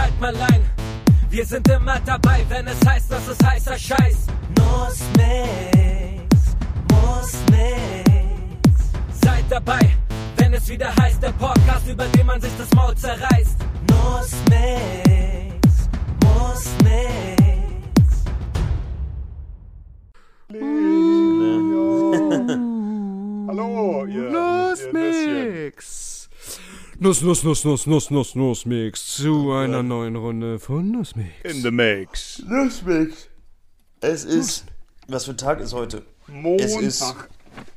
schalt mal ein. Wir sind immer dabei, wenn es heißt, dass es heißer Scheiß. Muss nix, muss nix. Seid dabei, wenn es wieder heißt, der Podcast, über den man sich das Maul zerreißt. Muss nix, muss nix. Hallo, ihr. Nüsschen. Mix. Nuss, Nuss, Nuss, Nuss, Nuss, Nuss, Nuss Mix zu einer neuen Runde von Nuss Mix. In the mix. Nussmix. Es ist. Was für ein Tag ist heute? Es ist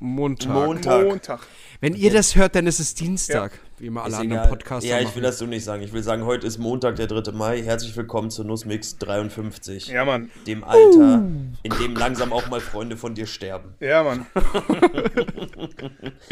Montag. Montag. Montag. Wenn ihr das hört, dann ist es Dienstag, wie immer alle Ist anderen egal. Podcasts Ja, ich machen. will das so nicht sagen. Ich will sagen, heute ist Montag, der 3. Mai. Herzlich willkommen zu Nussmix 53. Ja, Mann. Dem Alter, in dem langsam auch mal Freunde von dir sterben. Ja, Mann.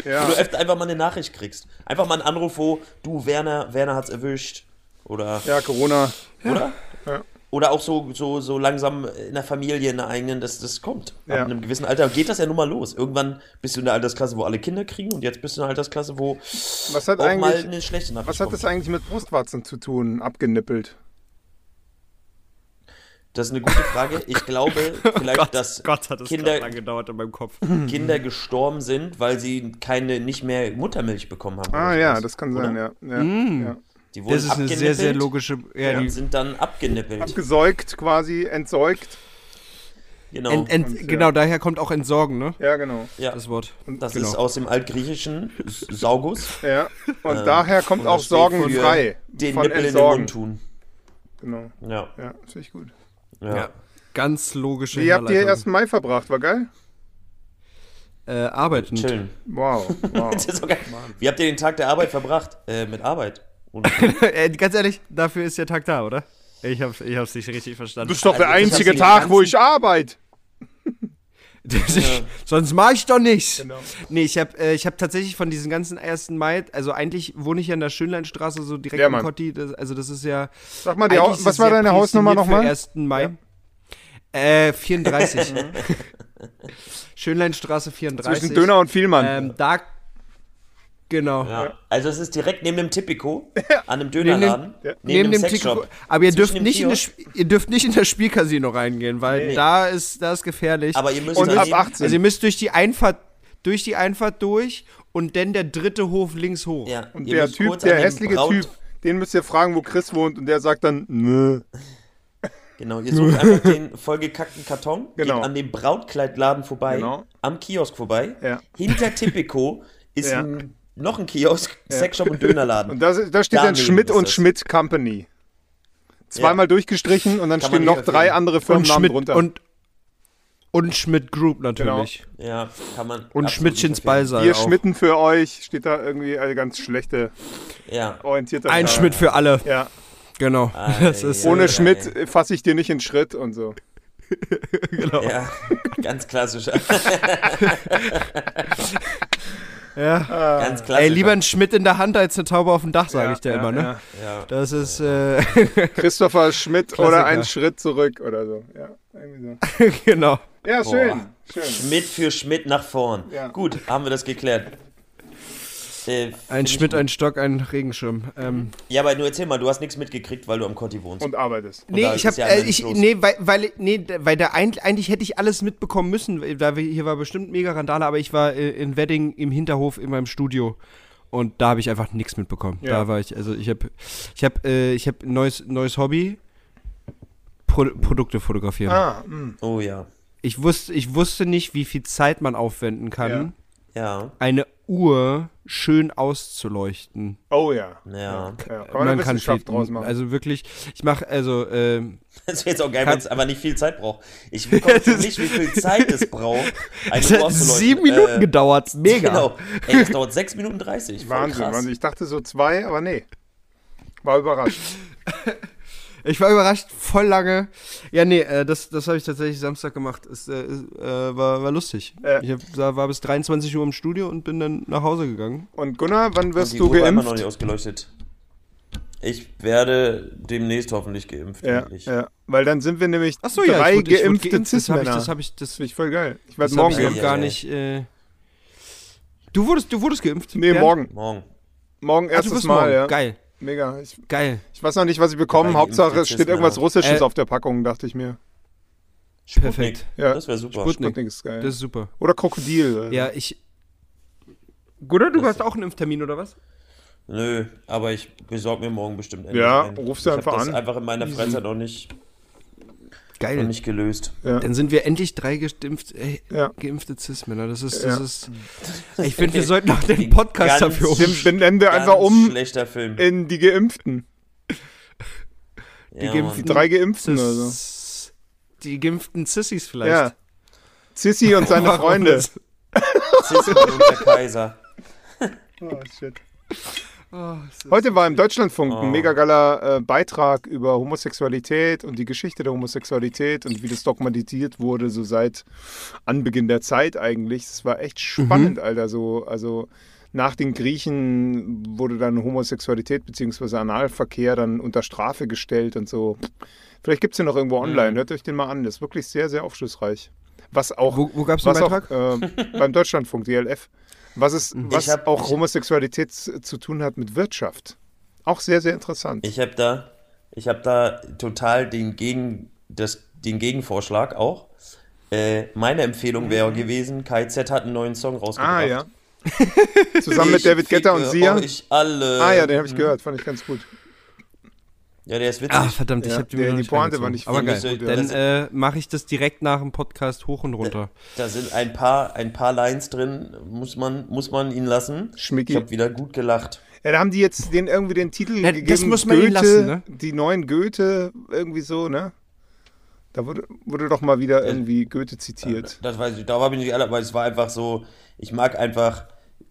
ja. Wo du öfter einfach mal eine Nachricht kriegst. Einfach mal einen Anruf, wo du, Werner, Werner hat's erwischt. Oder, ja, Corona. oder? Ja. Oder auch so, so, so langsam in der Familie, in der eigenen, das, das kommt. Ab Ja. einem gewissen Alter geht das ja nun mal los. Irgendwann bist du in der Altersklasse, wo alle Kinder kriegen und jetzt bist du in der Altersklasse, wo Was hat auch mal eigentlich, eine schlechte Nachricht was hat kommt. das eigentlich mit Brustwarzen zu tun? Abgenippelt. Das ist eine gute Frage. Ich glaube vielleicht, dass Gott, hat das Kinder, lange gedauert in meinem Kopf. Kinder gestorben sind, weil sie keine, nicht mehr Muttermilch bekommen haben. Ah ja, das kann oder? sein, ja. ja. Mm. ja. Die wurden Das ist eine sehr, sehr logische. Ja, und die, sind dann abgenippelt. Abgesäugt quasi, entsäugt. Genau. ent, ent, Und, ja. Genau, daher kommt auch Entsorgen, ne? Ja, genau. ja, Das Wort. das genau. ist aus dem Altgriechischen Saugus. Ja. Und Ähm, daher kommt und auch sorgenfrei. für Den von Nippel in den entsorgen. Mund tun. Genau. Ja, Ja, finde ich gut. ja. Ja. Ganz logische Wie habt ihr Herleitung. 1. Mai verbracht? War geil? Äh, arbeitend. Chillen. Wow. wow. Wie habt ihr den Tag der Arbeit verbracht? Äh, mit Arbeit. Und ganz ehrlich, dafür ist der Tag da, oder? Ich hab's, ich hab's nicht richtig verstanden. Das ist doch der Also, das einzige Tag, wo ich arbeite. Sonst mach ich doch nichts. Genau. Nee, ich habe äh, ich hab tatsächlich von diesen ganzen 1. Mai, also eigentlich wohne ich ja in der Schönleinstraße, so direkt Ja, im Mann. Kotti. Das, also das ist ja. Sag mal, die Haus, was war deine Hausnummer nochmal? Für 1. Mai. Äh, 34. Schönleinstraße 34. Zwischen Döner und Vielmann. Ähm, da. Genau. ja. Also es ist direkt neben dem Tipico, an einem Neben Dönerladen, dem, neben, neben dem Sexshop. Ticket. Aber ihr dürft, dem nicht in das, ihr dürft nicht in das Spielcasino reingehen, weil Nee. da ist das ist gefährlich. Aber ihr müsst und ab daneben- 18. also ihr müsst durch die Einfahrt durch die Einfahrt durch und dann der dritte Hof links hoch. Ja, und ihr der Typ, der dem hässliche Braut- Typ, den müsst ihr fragen, wo Chris wohnt und der sagt dann, nö. Genau, ihr sucht einfach den vollgekackten Karton, Genau. geht an dem Brautkleidladen vorbei, Genau. am Kiosk vorbei. Ja. Hinter Tipico ist Ja. ein, noch ein Kiosk, Sexshop und Dönerladen. Und da, da steht dann Schmidt und. Schmidt Company. Zweimal durchgestrichen und dann Kann stehen noch drei andere Firmennamen Schmidt drunter. und und Schmidt Group natürlich. ja, kann man. Und Schmidtchens. Ballsaal Wir schmitten für euch, steht da irgendwie eine ganz schlechte, Ja. orientierte Ein Frage. Schmidt für alle. Ja, Genau. Ah, das ja, ist ja. ohne Äh, Schmidt fasse ich dir nicht in Schritt und so. genau. Ja, ganz klassisch. Ja. ganz klassisch. Ey, lieber ein Schmidt in der Hand als eine Taube auf dem Dach, sage Ja, ich dir ja, immer, ne? ja. Ja. Das ist äh, Christopher Schmidt Klassiker. oder ein Schritt zurück oder so. Ja, irgendwie so. genau. Ja, schön. Boah. schön. Schmidt für Schmidt nach vorn. Ja. Gut, haben wir das geklärt. Äh, Ein Schmidt, ein Stock, ein Regenschirm. Ähm, Ja, aber nur erzähl mal, du hast nichts mitgekriegt, weil du am Conti wohnst. Und arbeitest. nee, ich hab, ja äh, ich, nee, weil, weil, nee, weil da eigentlich, eigentlich hätte ich alles mitbekommen müssen. Da wir, hier war bestimmt mega Randale, aber ich war äh, in Wedding im Hinterhof in meinem Studio. Und da habe ich einfach nichts mitbekommen. Ja. Da war ich, also ich habe, ich habe, äh, ich habe ein neues, neues Hobby. Pro Produkte fotografieren. Ah, mh. Oh ja. Ich wusste, ich wusste nicht, wie viel Zeit man aufwenden kann, Ja. eine Uhr schön auszuleuchten. oh ja. Ja. ja. Kann man, Man kann viel, draus machen. also wirklich, ich mache, also, ähm, Das wäre jetzt auch geil, wenn es aber nicht viel Zeit braucht. Ich bekomme nicht, wie viel Zeit es braucht, eine es Uhr hat auszuleuchten. sieben Minuten Äh, gedauert, mega. Genau. Ey, das dauert 6 Minuten 30. Voll Wahnsinn. Wahnsinn. Ich dachte so zwei, aber nee. War überrascht. Ich war überrascht, voll lange. Ja, nee, äh, das, das habe ich tatsächlich Samstag gemacht. Es äh, äh, war, war lustig. Äh. Ich hab, war bis 23 Uhr im Studio und bin dann nach Hause gegangen. Und Gunnar, wann wirst du Uhr war immer noch geimpft? nicht ausgeleuchtet. Ich werde demnächst hoffentlich geimpft. Ja, ja, weil dann sind wir nämlich Achso, ja, drei ich wurde, ich wurde geimpfte geimpft. Das habe ich, Cis-Männer. das hab ich, das, Das finde ich voll geil. Ich werde morgen ich Ja, geimpft. gar ja. nicht. Äh, du wurdest, du wurdest geimpft? Nee, Bernd? morgen. Morgen. Morgen Ach, du erstes bist Mal, morgen. ja. Geil. Mega. Ich, Geil. ich weiß noch nicht, was ich bekomme. Hauptsache, es steht irgendwas. Russisches Äh, auf der Packung, dachte ich mir. Sputnik. Perfekt. Ja. Das wäre super. Sputnik. Sputnik ist geil. Das ist super. Oder Krokodil. also. Ja, ich. Guter, du Das- hast auch einen Impftermin oder was? Nö, aber ich besorge mir morgen bestimmt Ja, einen. rufst du ich einfach hab das an. einfach in meiner Freizeit noch nicht, noch Geil. nicht gelöst. Ja. Dann sind wir endlich drei geimpft, äh, Ja. geimpfte Cis-Männer. Das ist, das Ja. ist. Ich finde, wir sollten auch den Podcast Ganz dafür um. Den benennen wir einfach um schlechter Film. in die Geimpften. ja, geimpften-. Die drei Geimpften. Also. Cis, die geimpften Sissys vielleicht. Ja. Sissy und seine Freunde. Cis-Mann und der Kaiser. Oh, shit. Oh, Heute war im Deutschlandfunk Oh. ein mega geiler äh, Beitrag über Homosexualität und die Geschichte der Homosexualität und wie das dogmatisiert wurde, so seit Anbeginn der Zeit eigentlich. Das war echt spannend, Alter. So, also nach den Griechen wurde dann Homosexualität bzw. Analverkehr dann unter Strafe gestellt und so. Vielleicht gibt es den noch irgendwo online. Mhm. Hört euch den mal an. Das ist wirklich sehr, sehr aufschlussreich. Was auch, Wo, wo gab es den was auch Beitrag? äh, beim Deutschlandfunk, DLF. Was, es, was hab- auch ich- Homosexualität zu tun hat mit Wirtschaft. Auch sehr, sehr interessant. Ich habe da, ich habe da total den, Gegen, das, den Gegenvorschlag auch. Äh, meine Empfehlung wäre gewesen, KZ hat einen neuen Song rausgebracht. ah, ja. Zusammen mit Ich David Guetta und Sia. euch alle. Ah, ja, den habe ich gehört. Fand ich ganz gut. Ja, der ist witzig. Ah, verdammt, ich Ja, hab die der- die Pointe war nicht Aber geil. nicht so- Dann das- äh, mache ich das direkt nach dem Podcast hoch und runter. Da sind ein paar, ein paar Lines drin, muss man, muss man ihn lassen. Schmicki. Ich habe wieder gut gelacht. Ja, da haben die jetzt den irgendwie den Titel Ja, das gegeben. muss man Goethe, lassen, ne? Die neuen Goethe, irgendwie so, ne? Da wurde, wurde doch mal wieder irgendwie Goethe zitiert. Das weiß ich, da war ich nicht alle, weil es war einfach so, ich mag einfach,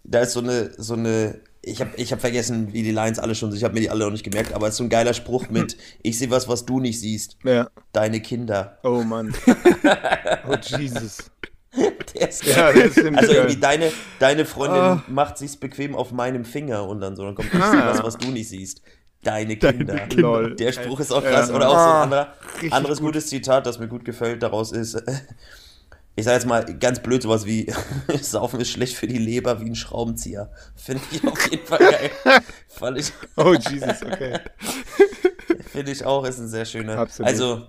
da ist so eine, so eine, ich habe ich hab vergessen, wie die Lines alle schon sind, ich habe mir die alle noch nicht gemerkt, aber es ist so ein geiler Spruch mit, ich sehe was, was du nicht siehst, Ja. deine Kinder. Oh Mann. oh Jesus. Der ist Ja, das stimmt. Also irgendwie deine, deine Freundin Ah. macht sich's bequem auf meinem Finger und dann so, dann kommt, ich Ah. sehe was, was du nicht siehst, deine Kinder. Lol. Der Spruch ist auch krass. Ja. Oder auch so ein Ah, anderer, anderes gut. gutes Zitat, das mir gut gefällt, daraus ist, ich sag jetzt mal ganz blöd, sowas wie, Saufen ist schlecht für die Leber wie ein Schraubenzieher. Finde ich auf jeden Fall geil. Fand ich, Oh Jesus, okay. finde ich auch, ist ein sehr schöner. Absolut. Also,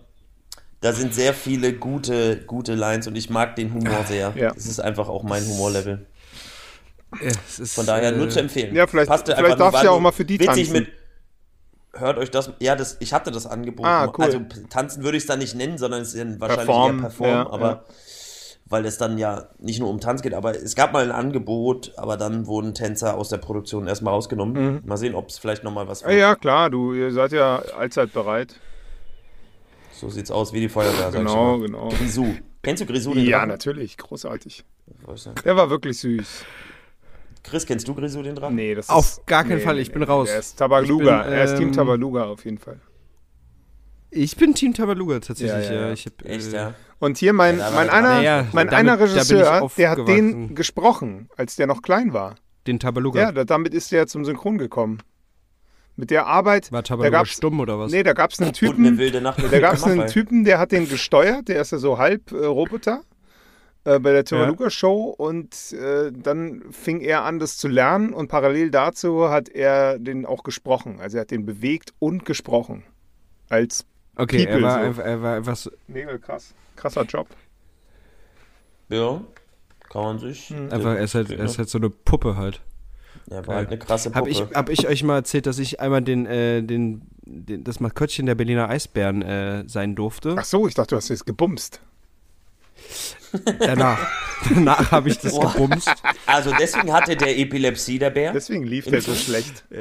da sind sehr viele gute, gute Lines und ich mag den Humor sehr. Ja. Das ist einfach auch mein Humorlevel. Ja, es ist, Von daher äh, nur zu empfehlen. Ja, vielleicht- Passte vielleicht nur- du ja auch mal für die witzig tanzen. mit. Hört euch das. Ja, das, ich hatte das angeboten. Ah, cool. Also tanzen würde ich es dann nicht nennen, sondern es ist ja wahrscheinlich Performen, eher Perform, ja, aber ja. Weil es dann ja nicht nur um Tanz geht, aber es gab mal ein Angebot, aber dann wurden Tänzer aus der Produktion erstmal rausgenommen. Mal sehen, ob es vielleicht nochmal was Mhm. Ja, ja, klar, du, ihr seid ja allzeit bereit. So sieht's aus wie die Feuerwehr. sag ich Genau, genau. Grisou. Kennst du Grisou? den Ja, Drachen? natürlich, großartig. Der war wirklich süß. Chris, kennst du Grisou den Drachen? Nee, das Auf ist, gar keinen nee, Fall, nee, ich bin nee, raus. Er ist Tabaluga, bin, er ist Team ähm, Tabaluga auf jeden Fall. Ich bin Team Tabaluga tatsächlich. Ja, Ja, ja, ja. Ich hab, Echt, äh, ja? Und hier mein, Ja, da mein einer. Naja, mein damit- einer da Regisseur, der hat den gesprochen, als der noch klein war. Den Tabaluga. Ja, da, damit ist der zum Synchron gekommen. Mit der Arbeit, War da Tabaluga gab's, stumm oder was? nee, da gab es einen Und eine Typen, wilde Nacht da gab es einen. Typen, der hat den gesteuert, der ist ja so halb äh, Roboter äh, bei der Tabaluga Show und äh, dann fing er an, das zu lernen und parallel dazu hat er den auch gesprochen. Also er hat den bewegt und gesprochen. Als okay, er People war, so. einfach, er war einfach so. mega krass. Krasser Job. Ja, kann man sich. Hm. Einfach, er ist, halt, er ist halt so eine Puppe halt. Er war halt eine krasse Hab Puppe. ich, hab ich euch mal erzählt, dass ich einmal den, äh, den, den, das Maskottchen der Berliner Eisbären äh, sein durfte? Ach so, ich dachte, du hast jetzt gebumst. Danach. Danach habe ich das Boah. gebumst. Also deswegen hatte der Epilepsie, der Bär. Deswegen lief der so schlecht. Oh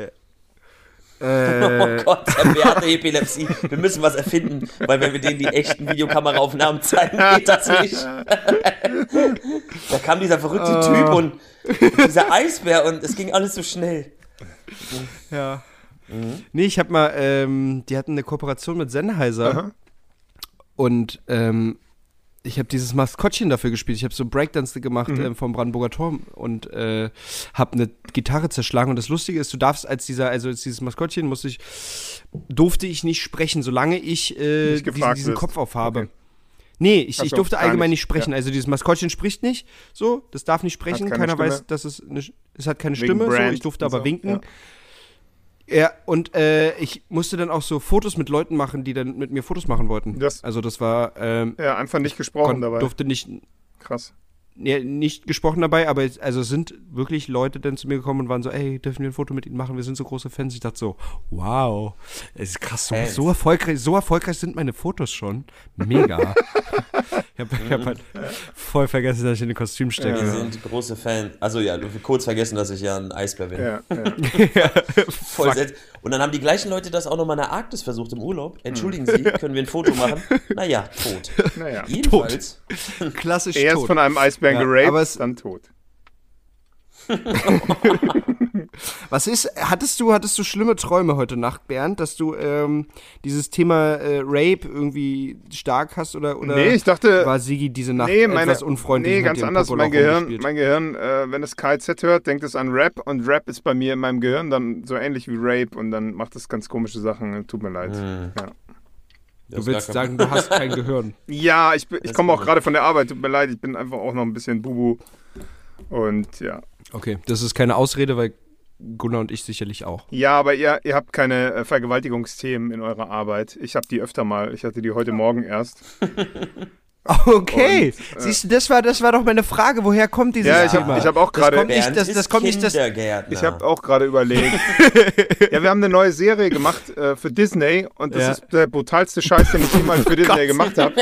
Äh, Gott, der hatte Epilepsie. Wir müssen was erfinden, weil wenn wir denen die echten Videokameraaufnahmen zeigen, geht das nicht. da kam dieser verrückte Ah. Typ und dieser Eisbär und es ging alles so schnell. ja. Nee, ich habe mal, ähm, die hatten eine Kooperation mit Sennheiser Aha. und ähm, ich habe dieses Maskottchen dafür gespielt. Ich habe so Breakdance gemacht ähm, vom Brandenburger Turm und äh, habe eine Gitarre zerschlagen. Und das Lustige ist, du darfst als dieser, also als dieses Maskottchen musste ich, durfte ich nicht sprechen, solange ich äh, diesen, diesen. Kopf aufhabe. Okay. Nee, ich, Ach ich so, durfte allgemein nicht. nicht sprechen. Ja. Also dieses Maskottchen spricht nicht, so, das darf nicht sprechen. keine Keiner Stimme. weiß, dass es eine, es hat keine Wegen Stimme, so, ich durfte aber so, winken. ja. Ja, und äh, ich musste dann auch so Fotos mit Leuten machen, die dann mit mir Fotos machen wollten. Das- also das war, ähm, Ja, einfach nicht gesprochen dabei. durfte nicht, Krass. Ja, nicht gesprochen dabei, aber es- also sind wirklich Leute dann zu mir gekommen und waren so, ey, dürfen wir ein Foto mit ihnen machen? Wir sind so große Fans. Ich dachte so, wow, es ist krass, so, so erfolgreich, so erfolgreich sind meine Fotos schon. Mega. ich habe hab halt voll vergessen, dass ich in den Kostüm stecke. Wir sind große Fans. Also ja, kurz vergessen, dass ich ja ein Eisbär bin. Ja, ja. Voll selts- Und dann haben die gleichen Leute das auch nochmal in der Arktis versucht im Urlaub. Entschuldigen Sie, können wir ein Foto machen? Naja, tot. Naja. Jedenfalls. Klassisch Erst tot. von einem Eisbären Ja, geraped, aber es- dann tot. Was ist, hattest du, hattest du schlimme Träume heute Nacht, Bernd, dass du ähm, dieses Thema äh, Rape irgendwie stark hast oder, oder Nee, ich dachte- war Sigi diese Nacht Nee, meine, etwas unfreundlich? nee, ganz anders. Mein Gehirn, mein Gehirn äh, wenn es KZ hört, denkt es an Rap und Rap ist bei mir in meinem Gehirn dann so ähnlich wie Rape und dann macht es ganz komische Sachen. Tut mir leid. Hm. Ja. Du willst sagen, du hast kein Gehirn. Ja, ich, ich komme auch gerade von der Arbeit, tut mir leid, ich bin einfach auch noch ein bisschen Bubu. Und ja. Okay, das ist keine Ausrede, weil Gunnar und ich sicherlich auch. Ja, aber ihr, ihr habt keine äh, Vergewaltigungsthemen in eurer Arbeit. Ich habe die öfter mal. Ich hatte die heute Morgen erst. Okay, Und, äh, siehst du, das war, das war doch meine Frage. Woher kommt dieses Ja, ich habe ich hab auch Das gerade. kommt nicht, das, das kommt nicht, das. Ich habe auch gerade überlegt. ja, wir haben eine neue Serie gemacht äh, für Disney und das Ja. ist der brutalste Scheiß, den ich jemals für Disney gemacht habe.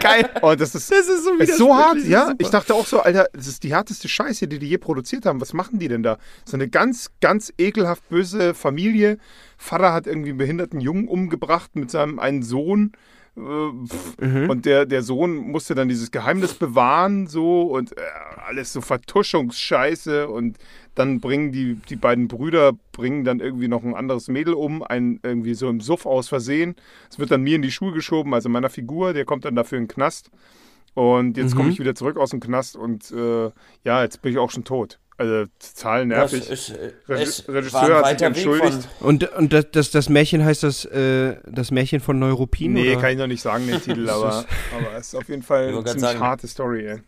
geil. Und das ist, Das ist so, ist so hart, ja. super. Ich dachte auch so, Alter, das ist die härteste Scheiße, die die je produziert haben. Was machen die denn da? So eine ganz, ganz ekelhaft böse Familie. Vater hat irgendwie einen behinderten Jungen umgebracht mit seinem einen Sohn. Äh. Mhm. Und der, der Sohn musste dann dieses Geheimnis bewahren, so und äh, alles so Vertuschungsscheiße. Und dann bringen die, die beiden Brüder bringen dann irgendwie noch ein anderes Mädel um, ein irgendwie so im Suff aus Versehen. Es wird dann mir in die Schuhe geschoben, also meiner Figur, der kommt dann dafür in den Knast. Und jetzt Mhm. komme ich wieder zurück aus dem Knast und äh, ja, jetzt bin ich auch schon tot. Also total Das nervig. ist, äh, es Regisseur hat sich entschuldigt. Und, und das, das, das Märchen heißt das, äh, das Märchen von Neuruppin? Nee, oder? kann ich noch nicht sagen, den Titel, aber, aber es ist auf jeden Fall Ich eine ziemlich sagen- harte Story, ey.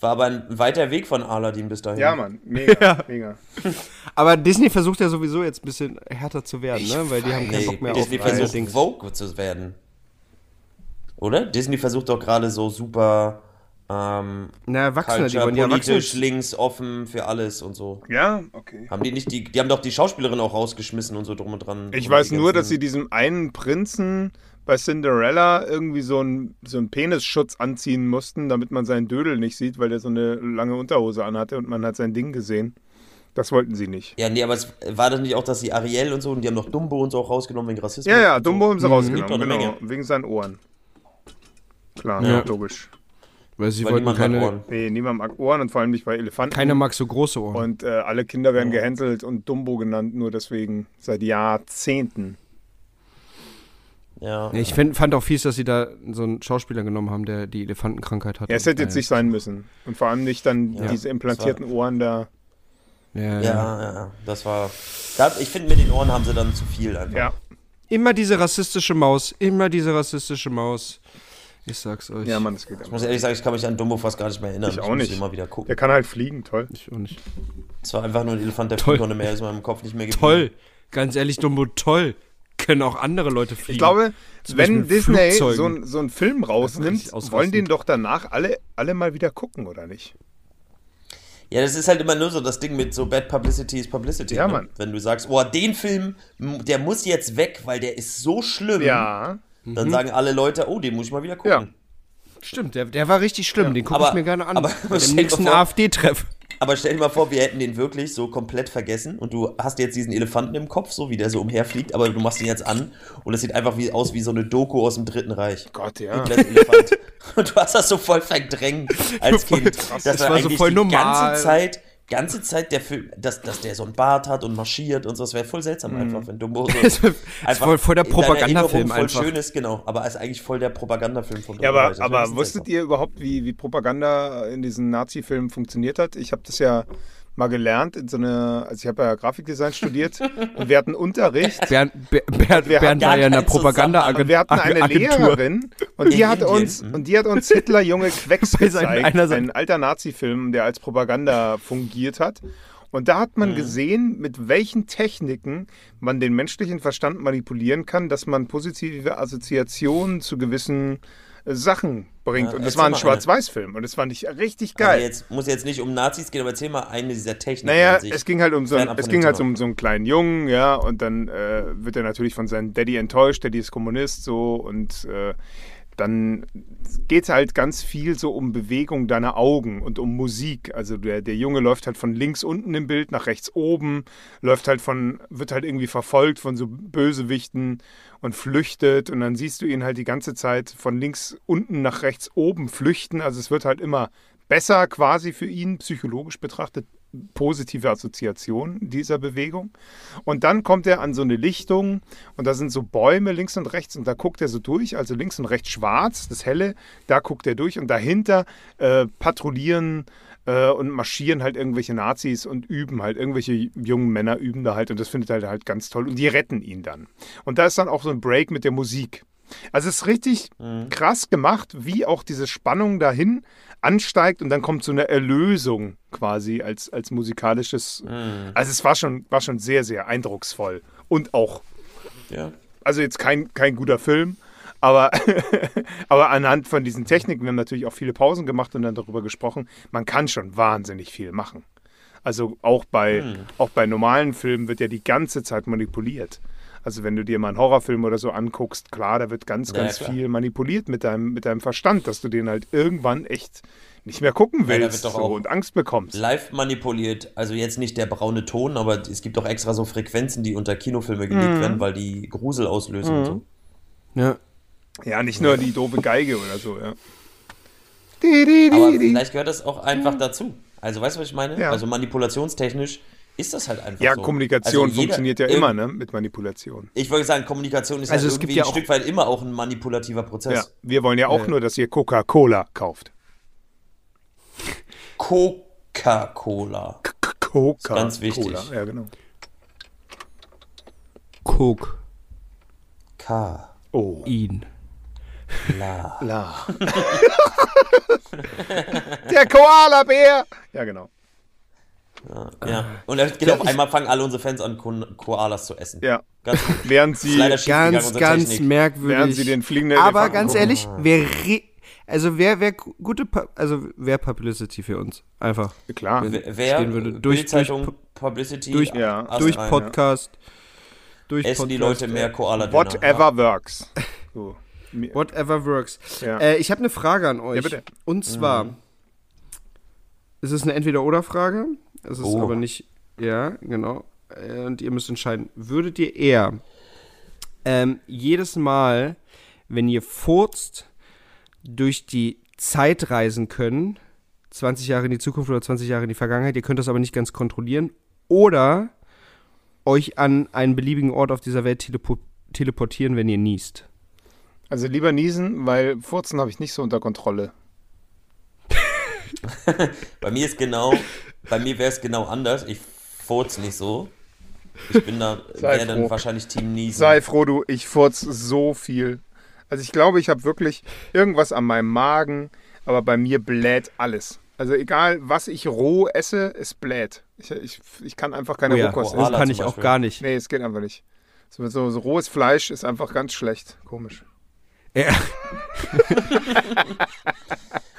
War aber ein weiter Weg von Aladdin bis dahin. Ja, Mann, mega, Ja. mega. Aber Disney versucht ja sowieso jetzt ein bisschen härter zu werden, ne? Weil die haben keinen Bock mehr Disney auf versucht Dings. Vogue zu werden. Oder? Disney versucht doch gerade so super ähm, Na, Erwachsene, die culture, wollen ja politisch, Erwachsene. links, offen für alles und so. Ja, okay. Haben die nicht, die, die haben doch die Schauspielerin auch rausgeschmissen und so drum und dran. Ich weiß die nur, dass sie diesem einen Prinzen bei Cinderella irgendwie so einen, so einen Penisschutz anziehen mussten, damit man seinen Dödel nicht sieht, weil der so eine lange Unterhose anhatte und man hat sein Ding gesehen. Das wollten sie nicht. Ja, nee, aber es war das nicht auch, dass sie Ariel und so und die haben noch Dumbo und so auch rausgenommen wegen Rassismus? Ja, ja, und so? Dumbo haben sie doch rausgenommen, genau. Wegen seinen Ohren. Klar, Ja. logisch. Weil sie Weil wollten keine. Ohren. Nee, niemand mag Ohren und vor allem nicht bei Elefanten. Keiner mag so große Ohren. Und äh, alle Kinder werden gehänselt und Dumbo genannt, nur deswegen seit Jahrzehnten. Ja. Ich find, fand auch fies, dass sie da so einen Schauspieler genommen haben, der die Elefantenkrankheit hat. Ja, es hätte jetzt nicht sein müssen. Und vor allem nicht dann Ja, diese implantierten Ohren da. Ja, Ja, ja. ja, das war. Ich finde, mit den Ohren haben sie dann zu viel einfach. Ja, Immer diese rassistische Maus, immer diese rassistische Maus. Ich sag's euch. ja Mann, das geht Ich muss ehrlich sagen, ich kann mich an Dumbo fast gar nicht mehr erinnern. Ich auch muss nicht. immer wieder gucken. Der kann halt fliegen, toll. Ich auch nicht. Es war einfach nur ein Elefant, der fliegen konnte, mehr ist in meinem Kopf nicht mehr geblieben. Toll. Ganz ehrlich, Dumbo, toll. Können auch andere Leute fliegen. Ich glaube, Zum wenn Disney so, ein- so einen Film rausnimmt, wollen den doch danach alle, alle mal wieder gucken, oder nicht? Ja, das ist halt immer nur so das Ding mit so Bad Publicity ist Publicity. Ja, ne? Mann. Wenn du sagst, oh, den Film, der muss jetzt weg, weil der ist so schlimm. Ja. Dann sagen alle Leute, oh, den muss ich mal wieder gucken. Ja. Stimmt, der, der war richtig schlimm. Den gucke ich Aber- mir gerne an. aber- dir nächsten AfD-Treff. Aber stell dir mal vor, wir hätten den wirklich so komplett vergessen und du hast jetzt diesen Elefanten im Kopf, so wie der so umherfliegt, aber du machst ihn jetzt an und es sieht einfach wie, aus wie so eine Doku aus dem Dritten Reich. Gott, ja. Und du hast das so voll verdrängt als Kind. Das, Das war so voll die normal. ganze Zeit, ganze Zeit der Film, dass, dass der so ein Bart hat und marschiert und so. Das wäre voll seltsam einfach, wenn Dumbo so Das ist voll- voll der Propagandafilm voll einfach. schön ist, genau. Aber ist eigentlich voll der Propagandafilm von Ja, Dumbo. aber, ein aber bisschen wusstet seltsam. ihr überhaupt, wie, wie Propaganda in diesen Nazi-Filmen funktioniert hat? Ich habe das ja mal gelernt in so einer, also ich habe ja Grafikdesign studiert und wir hatten Unterricht. Bernd, Ber- Bernd, Wir Bernd war ja in der keinen Propaganda-Agentur. Wir hatten eine Lehrerin und die hat uns und die hat uns Hitler junge Quecks gezeigt, ein alter Nazi-Film, der als Propaganda fungiert hat. Und da hat man gesehen, mit welchen Techniken man den menschlichen Verstand manipulieren kann, dass man positive Assoziationen zu gewissen äh, Sachen bringt. Ja, und das war ein. Schwarz-Weiß-Film. Und das fand ich richtig geil. jetzt muss jetzt nicht um Nazis gehen, aber erzähl mal eine dieser Techniken. Naja, es ging halt um so, ein, es ging halt um so einen kleinen Jungen, ja, und dann äh, wird er natürlich von seinem Daddy enttäuscht, Daddy ist Kommunist, so, und äh, dann geht es halt ganz viel so um Bewegung deiner Augen und um Musik. Also der, der Junge läuft halt von links unten im Bild nach rechts oben, läuft halt von, wird halt irgendwie verfolgt von so Bösewichten und flüchtet und dann siehst du ihn halt die ganze Zeit von links unten nach rechts oben flüchten. Also es wird halt immer besser quasi für ihn, psychologisch betrachtet, positive Assoziation dieser Bewegung. Und dann kommt er an so eine Lichtung und da sind so Bäume links und rechts und da guckt er so durch, also links und rechts schwarz, das helle, da guckt er durch und dahinter äh, patrouillieren äh, und marschieren halt irgendwelche Nazis und üben halt, irgendwelche jungen Männer üben da halt und das findet er halt ganz toll und die retten ihn dann. Und da ist dann auch so ein Break mit der Musik. Also es ist richtig krass gemacht, wie auch diese Spannung dahin ansteigt und dann kommt so eine Erlösung quasi als, als musikalisches. Also es war schon, war schon sehr, sehr eindrucksvoll. Und auch, ja. also jetzt kein, kein guter Film, aber, aber anhand von diesen Techniken, wir haben natürlich auch viele Pausen gemacht und dann darüber gesprochen, man kann schon wahnsinnig viel machen. Also auch bei, auch bei normalen Filmen wird ja die ganze Zeit manipuliert. Also wenn du dir mal einen Horrorfilm oder so anguckst, klar, da wird ganz, Ja, ganz klar. viel manipuliert mit deinem, mit deinem Verstand, dass du den halt irgendwann echt nicht mehr gucken Ja, willst doch so, und Angst bekommst. Live manipuliert, also jetzt nicht der braune Ton, aber es gibt auch extra so Frequenzen, die unter Kinofilme gelegt Mhm. werden, weil die Grusel auslösen und so. Ja. Ja, nicht nur die doofe Geige oder so, ja. Aber vielleicht gehört das auch einfach dazu. Also weißt du, was ich meine? Ja. Also manipulationstechnisch ist das halt einfach Ja, so. Kommunikation Also jeder- funktioniert ja immer, ne? Mit Manipulation. Ich wollte sagen, Kommunikation ist Also halt es gibt irgendwie ja ein auch- Stück weit immer auch ein manipulativer Prozess. Ja. Wir wollen ja auch nur, dass ihr Coca-Cola kauft. Coca-Cola. Coca-Cola. ganz wichtig. Ja, genau. Coke. K. Oh, Ihn. La. la. Der Koala-Bär. Ja, genau. Ja. Und dann geht auf einmal fangen alle unsere Fans an, Ko Koalas zu essen. Ja. Ganz, Während sie, Ganz, ganz Technik. merkwürdig. während sie den fliegenden Aber Elefanten ganz gucken. ehrlich, wer re also wer wer gute Pu- also wer Publicity für uns einfach Klar. Wer, wer stehen würde. Durch- durch- Publicity, durch- Ja. Durch Podcast durch Essen die Podcast, Leute mehr koala Whatever works. So. Whatever works. Ja. Äh, ich habe eine Frage an euch. Ja, bitte. Und zwar, es ist eine Entweder-Oder-Frage. Es ist Oh. aber nicht, ja, genau. Äh, Und ihr müsst entscheiden, würdet ihr eher ähm, jedes Mal, wenn ihr furzt, durch die Zeit reisen können, 20 Jahre in die Zukunft oder 20 Jahre in die Vergangenheit, ihr könnt das aber nicht ganz kontrollieren, oder euch an einen beliebigen Ort auf dieser Welt telepo teleportieren, wenn ihr niest. Also lieber niesen, weil Furzen habe ich nicht so unter Kontrolle. Bei mir ist genau, bei mir wäre es genau anders. Ich furz nicht so. Ich bin da, Sei wäre dann froh. wahrscheinlich Team Niesen. Sei froh, du, ich furz so viel. Also ich glaube, ich habe wirklich irgendwas an meinem Magen, aber bei mir bläht alles. Also egal, was ich roh esse, es bläht. Ich, ich, ich kann einfach keine Oh ja, Rohkost das essen. Koala kann ich auch gar nicht. Nee, es geht einfach nicht. So, so, so rohes Fleisch ist einfach ganz schlecht. Komisch. Ja.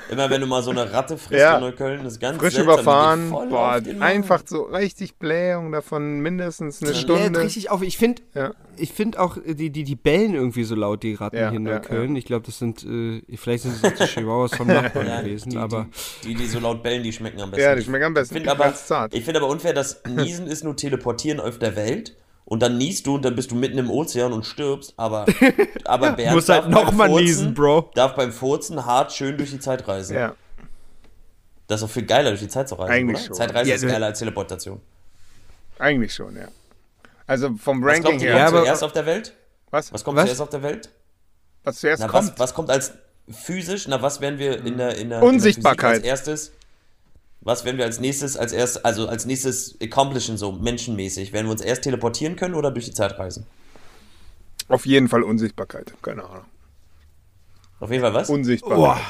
Immer wenn du mal so eine Ratte frisst Ja. in Neukölln, ist ganz Frisch seltsam, überfahren, boah, einfach so richtig Blähung davon mindestens eine Die Stunde. lädt richtig auf. Ich finde Ja. ich find auch, die, die, die bellen irgendwie so laut, die Ratten Ja, hier in ja, Neukölln. Ich glaube, das sind, äh, vielleicht sind es die Chihuahuas vom Nachbarn Ja, gewesen, die, aber die, die, die so laut bellen, die schmecken am besten. Ja, die schmecken am besten. Ich finde aber, find aber unfair, dass Niesen ist nur Teleportieren auf der Welt und dann niest du und dann bist du mitten im Ozean und stirbst, aber, aber Bernd muss halt darf noch beim mal Furzen- niesen, Bro. darf beim Furzen hart schön durch die Zeit reisen. Ja, Das ist doch viel geiler, durch die Zeit zu reisen. Eigentlich oder? schon. Zeitreise Ja, ist geiler als Teleportation. eigentlich schon, ja. Also vom Was Ranking glaubt ihr, her. Ja, kommt zuerst auf der Welt? was? Was kommt Was? zuerst auf der Welt? Was zuerst Na, was, kommt? was kommt als physisch? Na, was werden wir in der, in der Unsichtbarkeit. In der als erstes? Was werden wir als nächstes, als erst, also als nächstes accomplishen, so menschenmäßig? Werden wir uns erst teleportieren können oder durch die Zeit reisen? Auf jeden Fall Unsichtbarkeit. Keine Ahnung. Auf jeden Fall was? Unsichtbar. Boah.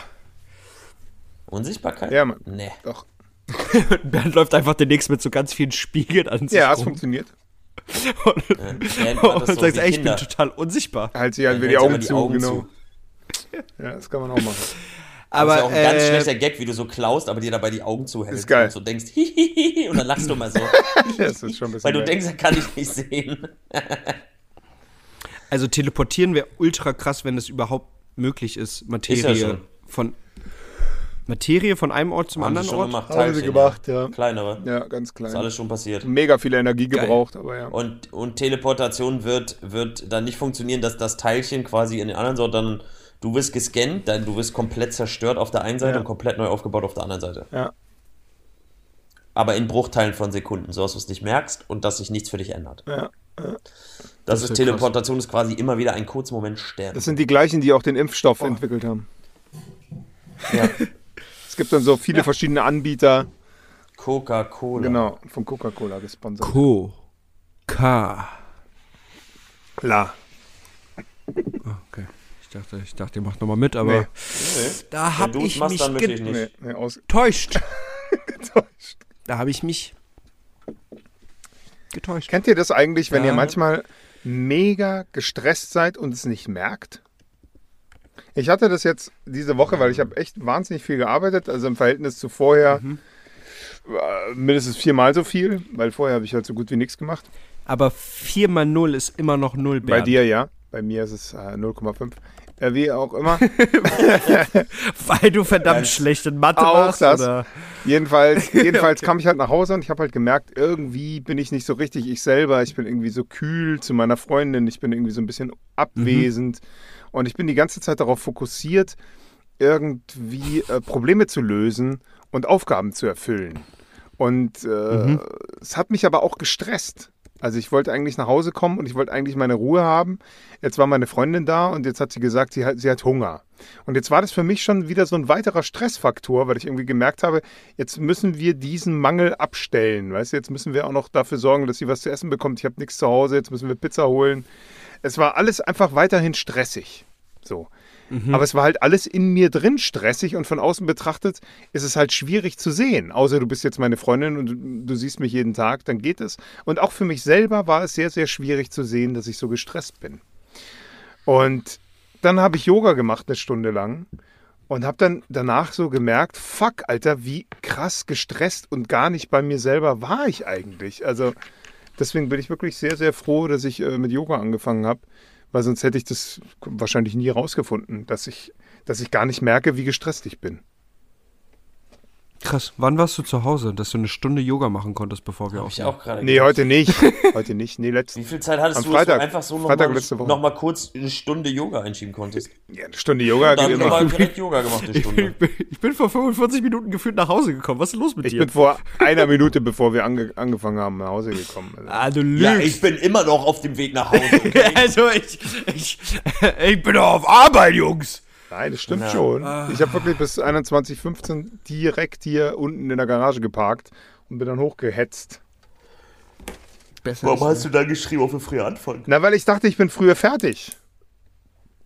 Unsichtbarkeit? Ja, Mann. Nee. Doch. Bernd läuft einfach demnächst mit so ganz vielen Spiegeln an sich Ja, es rum. funktioniert. Und, Bernd macht und das so wie ey, ich bin total unsichtbar. Halt sie halt wieder die Augen die zu, Augen genau. zu. Ja, das kann man auch machen. Aber das ist ja auch ein ganz äh, schlechter Gag, wie du so klaust, aber dir dabei die Augen zuhältst. Ist geil. Und so denkst, hihihi, und dann lachst du mal so. Das ist schon ein bisschen weil du geil. denkst, er kann dich nicht sehen. Also teleportieren wäre ultra krass, wenn es überhaupt möglich ist, Materie Ist ja von Materie von einem Ort zum Haben sie anderen schon Ort. gemacht. Haben sie Teilchen, gemacht, ja. Kleinere. Ja, ganz klein. Ist alles schon passiert. Mega viel Energie Geil. gebraucht, aber ja. Und, und Teleportation wird, wird dann nicht funktionieren, dass das Teilchen quasi in den anderen, sondern du wirst gescannt, dann du wirst komplett zerstört auf der einen Seite Ja. und komplett neu aufgebaut auf der anderen Seite. Ja. Aber in Bruchteilen von Sekunden, so dass du es nicht merkst und dass sich nichts für dich ändert. Ja. Das, ist ist ja Teleportation, ist quasi immer wieder ein kurzer Moment sterben. Das sind die gleichen, die auch den Impfstoff entwickelt haben. ja. Es gibt dann so viele verschiedene Anbieter. Coca-Cola. Genau, von Coca-Cola gesponsert. Co. K. La. Okay. Ich dachte, ich dachte, ihr macht nochmal mit, aber Nee. Nee. da habe ich machst, mich dann möchte ich nicht. Nee, nee, aus. getäuscht. Getäuscht. Da habe ich mich getäuscht. Kennt ihr das eigentlich, wenn Ja. ihr manchmal mega gestresst seid und es nicht merkt? Ich hatte das jetzt diese Woche, weil ich habe echt wahnsinnig viel gearbeitet, also im Verhältnis zu vorher äh, mindestens viermal so viel, weil vorher habe ich halt so gut wie nichts gemacht. Aber 4 mal 0 ist immer noch 0, Bei dir ja, bei mir ist es äh, 0,5. Äh, wie auch immer. Weil du verdammt schlecht in Mathe Auch warst? das. Oder? Jedenfalls, jedenfalls kam ich halt nach Hause und ich habe halt gemerkt, irgendwie bin ich nicht so richtig ich selber. Ich bin irgendwie so kühl zu meiner Freundin. Ich bin irgendwie so ein bisschen abwesend. Und ich bin die ganze Zeit darauf fokussiert, irgendwie äh, Probleme zu lösen und Aufgaben zu erfüllen. Und äh, es hat mich aber auch gestresst. Also ich wollte eigentlich nach Hause kommen und ich wollte eigentlich meine Ruhe haben. Jetzt war meine Freundin da und jetzt hat sie gesagt, sie hat, sie hat Hunger. Und jetzt war das für mich schon wieder so ein weiterer Stressfaktor, weil ich irgendwie gemerkt habe, jetzt müssen wir diesen Mangel abstellen. Weißt du, jetzt müssen wir auch noch dafür sorgen, dass sie was zu essen bekommt. Ich habe nichts zu Hause, jetzt müssen wir Pizza holen. Es war alles einfach weiterhin stressig. So. Aber es war halt alles in mir drin stressig und von außen betrachtet ist es halt schwierig zu sehen. Außer du bist jetzt meine Freundin und du, du siehst mich jeden Tag, dann geht es. Und auch für mich selber war es sehr, sehr schwierig zu sehen, dass ich so gestresst bin. Und dann habe ich Yoga gemacht eine Stunde lang und habe dann danach so gemerkt, fuck, Alter, wie krass gestresst und gar nicht bei mir selber war ich eigentlich. Also deswegen bin ich wirklich sehr, sehr froh, dass ich äh, mit Yoga angefangen habe, weil sonst hätte ich das wahrscheinlich nie rausgefunden, dass ich, dass ich gar nicht merke, wie gestresst ich bin. Krass. Wann warst du zu Hause, dass du eine Stunde Yoga machen konntest, bevor wir Hab ich aufnehmen? auch gerade Nee, gedacht. heute nicht. Heute nicht. Nee, Wie letzten. viel Zeit hattest Am du, dass Freitag. du einfach so nochmal noch mal kurz eine Stunde Yoga einschieben konntest? Ja, eine Stunde Yoga Dann geht immer. nochmal direkt Yoga gemacht, eine Ich Stunde. bin, ich bin vor 45 Minuten gefühlt nach Hause gekommen. Was ist los mit Ich dir? bin vor einer Minute, bevor wir ange angefangen haben, nach Hause gekommen. Also. ah, du lügst. Ja, ich bin immer noch auf dem Weg nach Hause. Okay? also ich, ich, ich bin doch auf Arbeit, Jungs. Nein, das stimmt Ja. schon. Ich habe wirklich bis 21.15 direkt hier unten in der Garage geparkt und bin dann hochgehetzt. Besser Warum hast du da geschrieben, auf für früher anfangen? Na, weil ich dachte, ich bin früher fertig.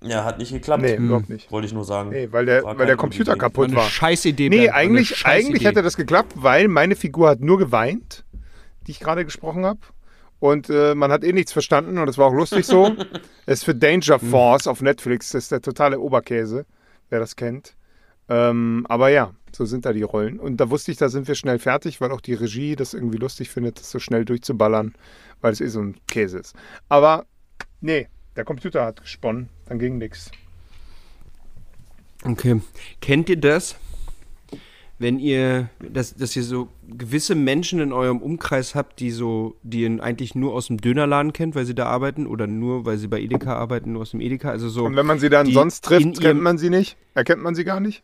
Ja, hat nicht geklappt. Nee, überhaupt nicht. Wollte ich nur sagen. Nee, weil der, weil der Computer Idee. kaputt eine war. scheiß Idee. Nee, Bernd, eine eigentlich, eigentlich Idee. hätte das geklappt, weil meine Figur hat nur geweint, die ich gerade gesprochen habe. Und äh, man hat eh nichts verstanden und das war auch lustig so. Es ist für Danger Force auf Netflix, das ist der totale Oberkäse, wer das kennt. Ähm, aber ja, so sind da die Rollen. Und da wusste ich, da sind wir schnell fertig, weil auch die Regie das irgendwie lustig findet, das so schnell durchzuballern, weil es eh so ein Käse ist. Aber nee, der Computer hat gesponnen, dann ging nichts. Okay. Kennt ihr das? Wenn ihr, dass, dass ihr so gewisse Menschen in eurem Umkreis habt, die so, die ihr eigentlich nur aus dem Dönerladen kennt, weil sie da arbeiten, oder nur, weil sie bei Edeka arbeiten, nur aus dem Edeka, also so. Und wenn man sie dann sonst trifft, ihrem- kennt man sie nicht? Erkennt man sie gar nicht?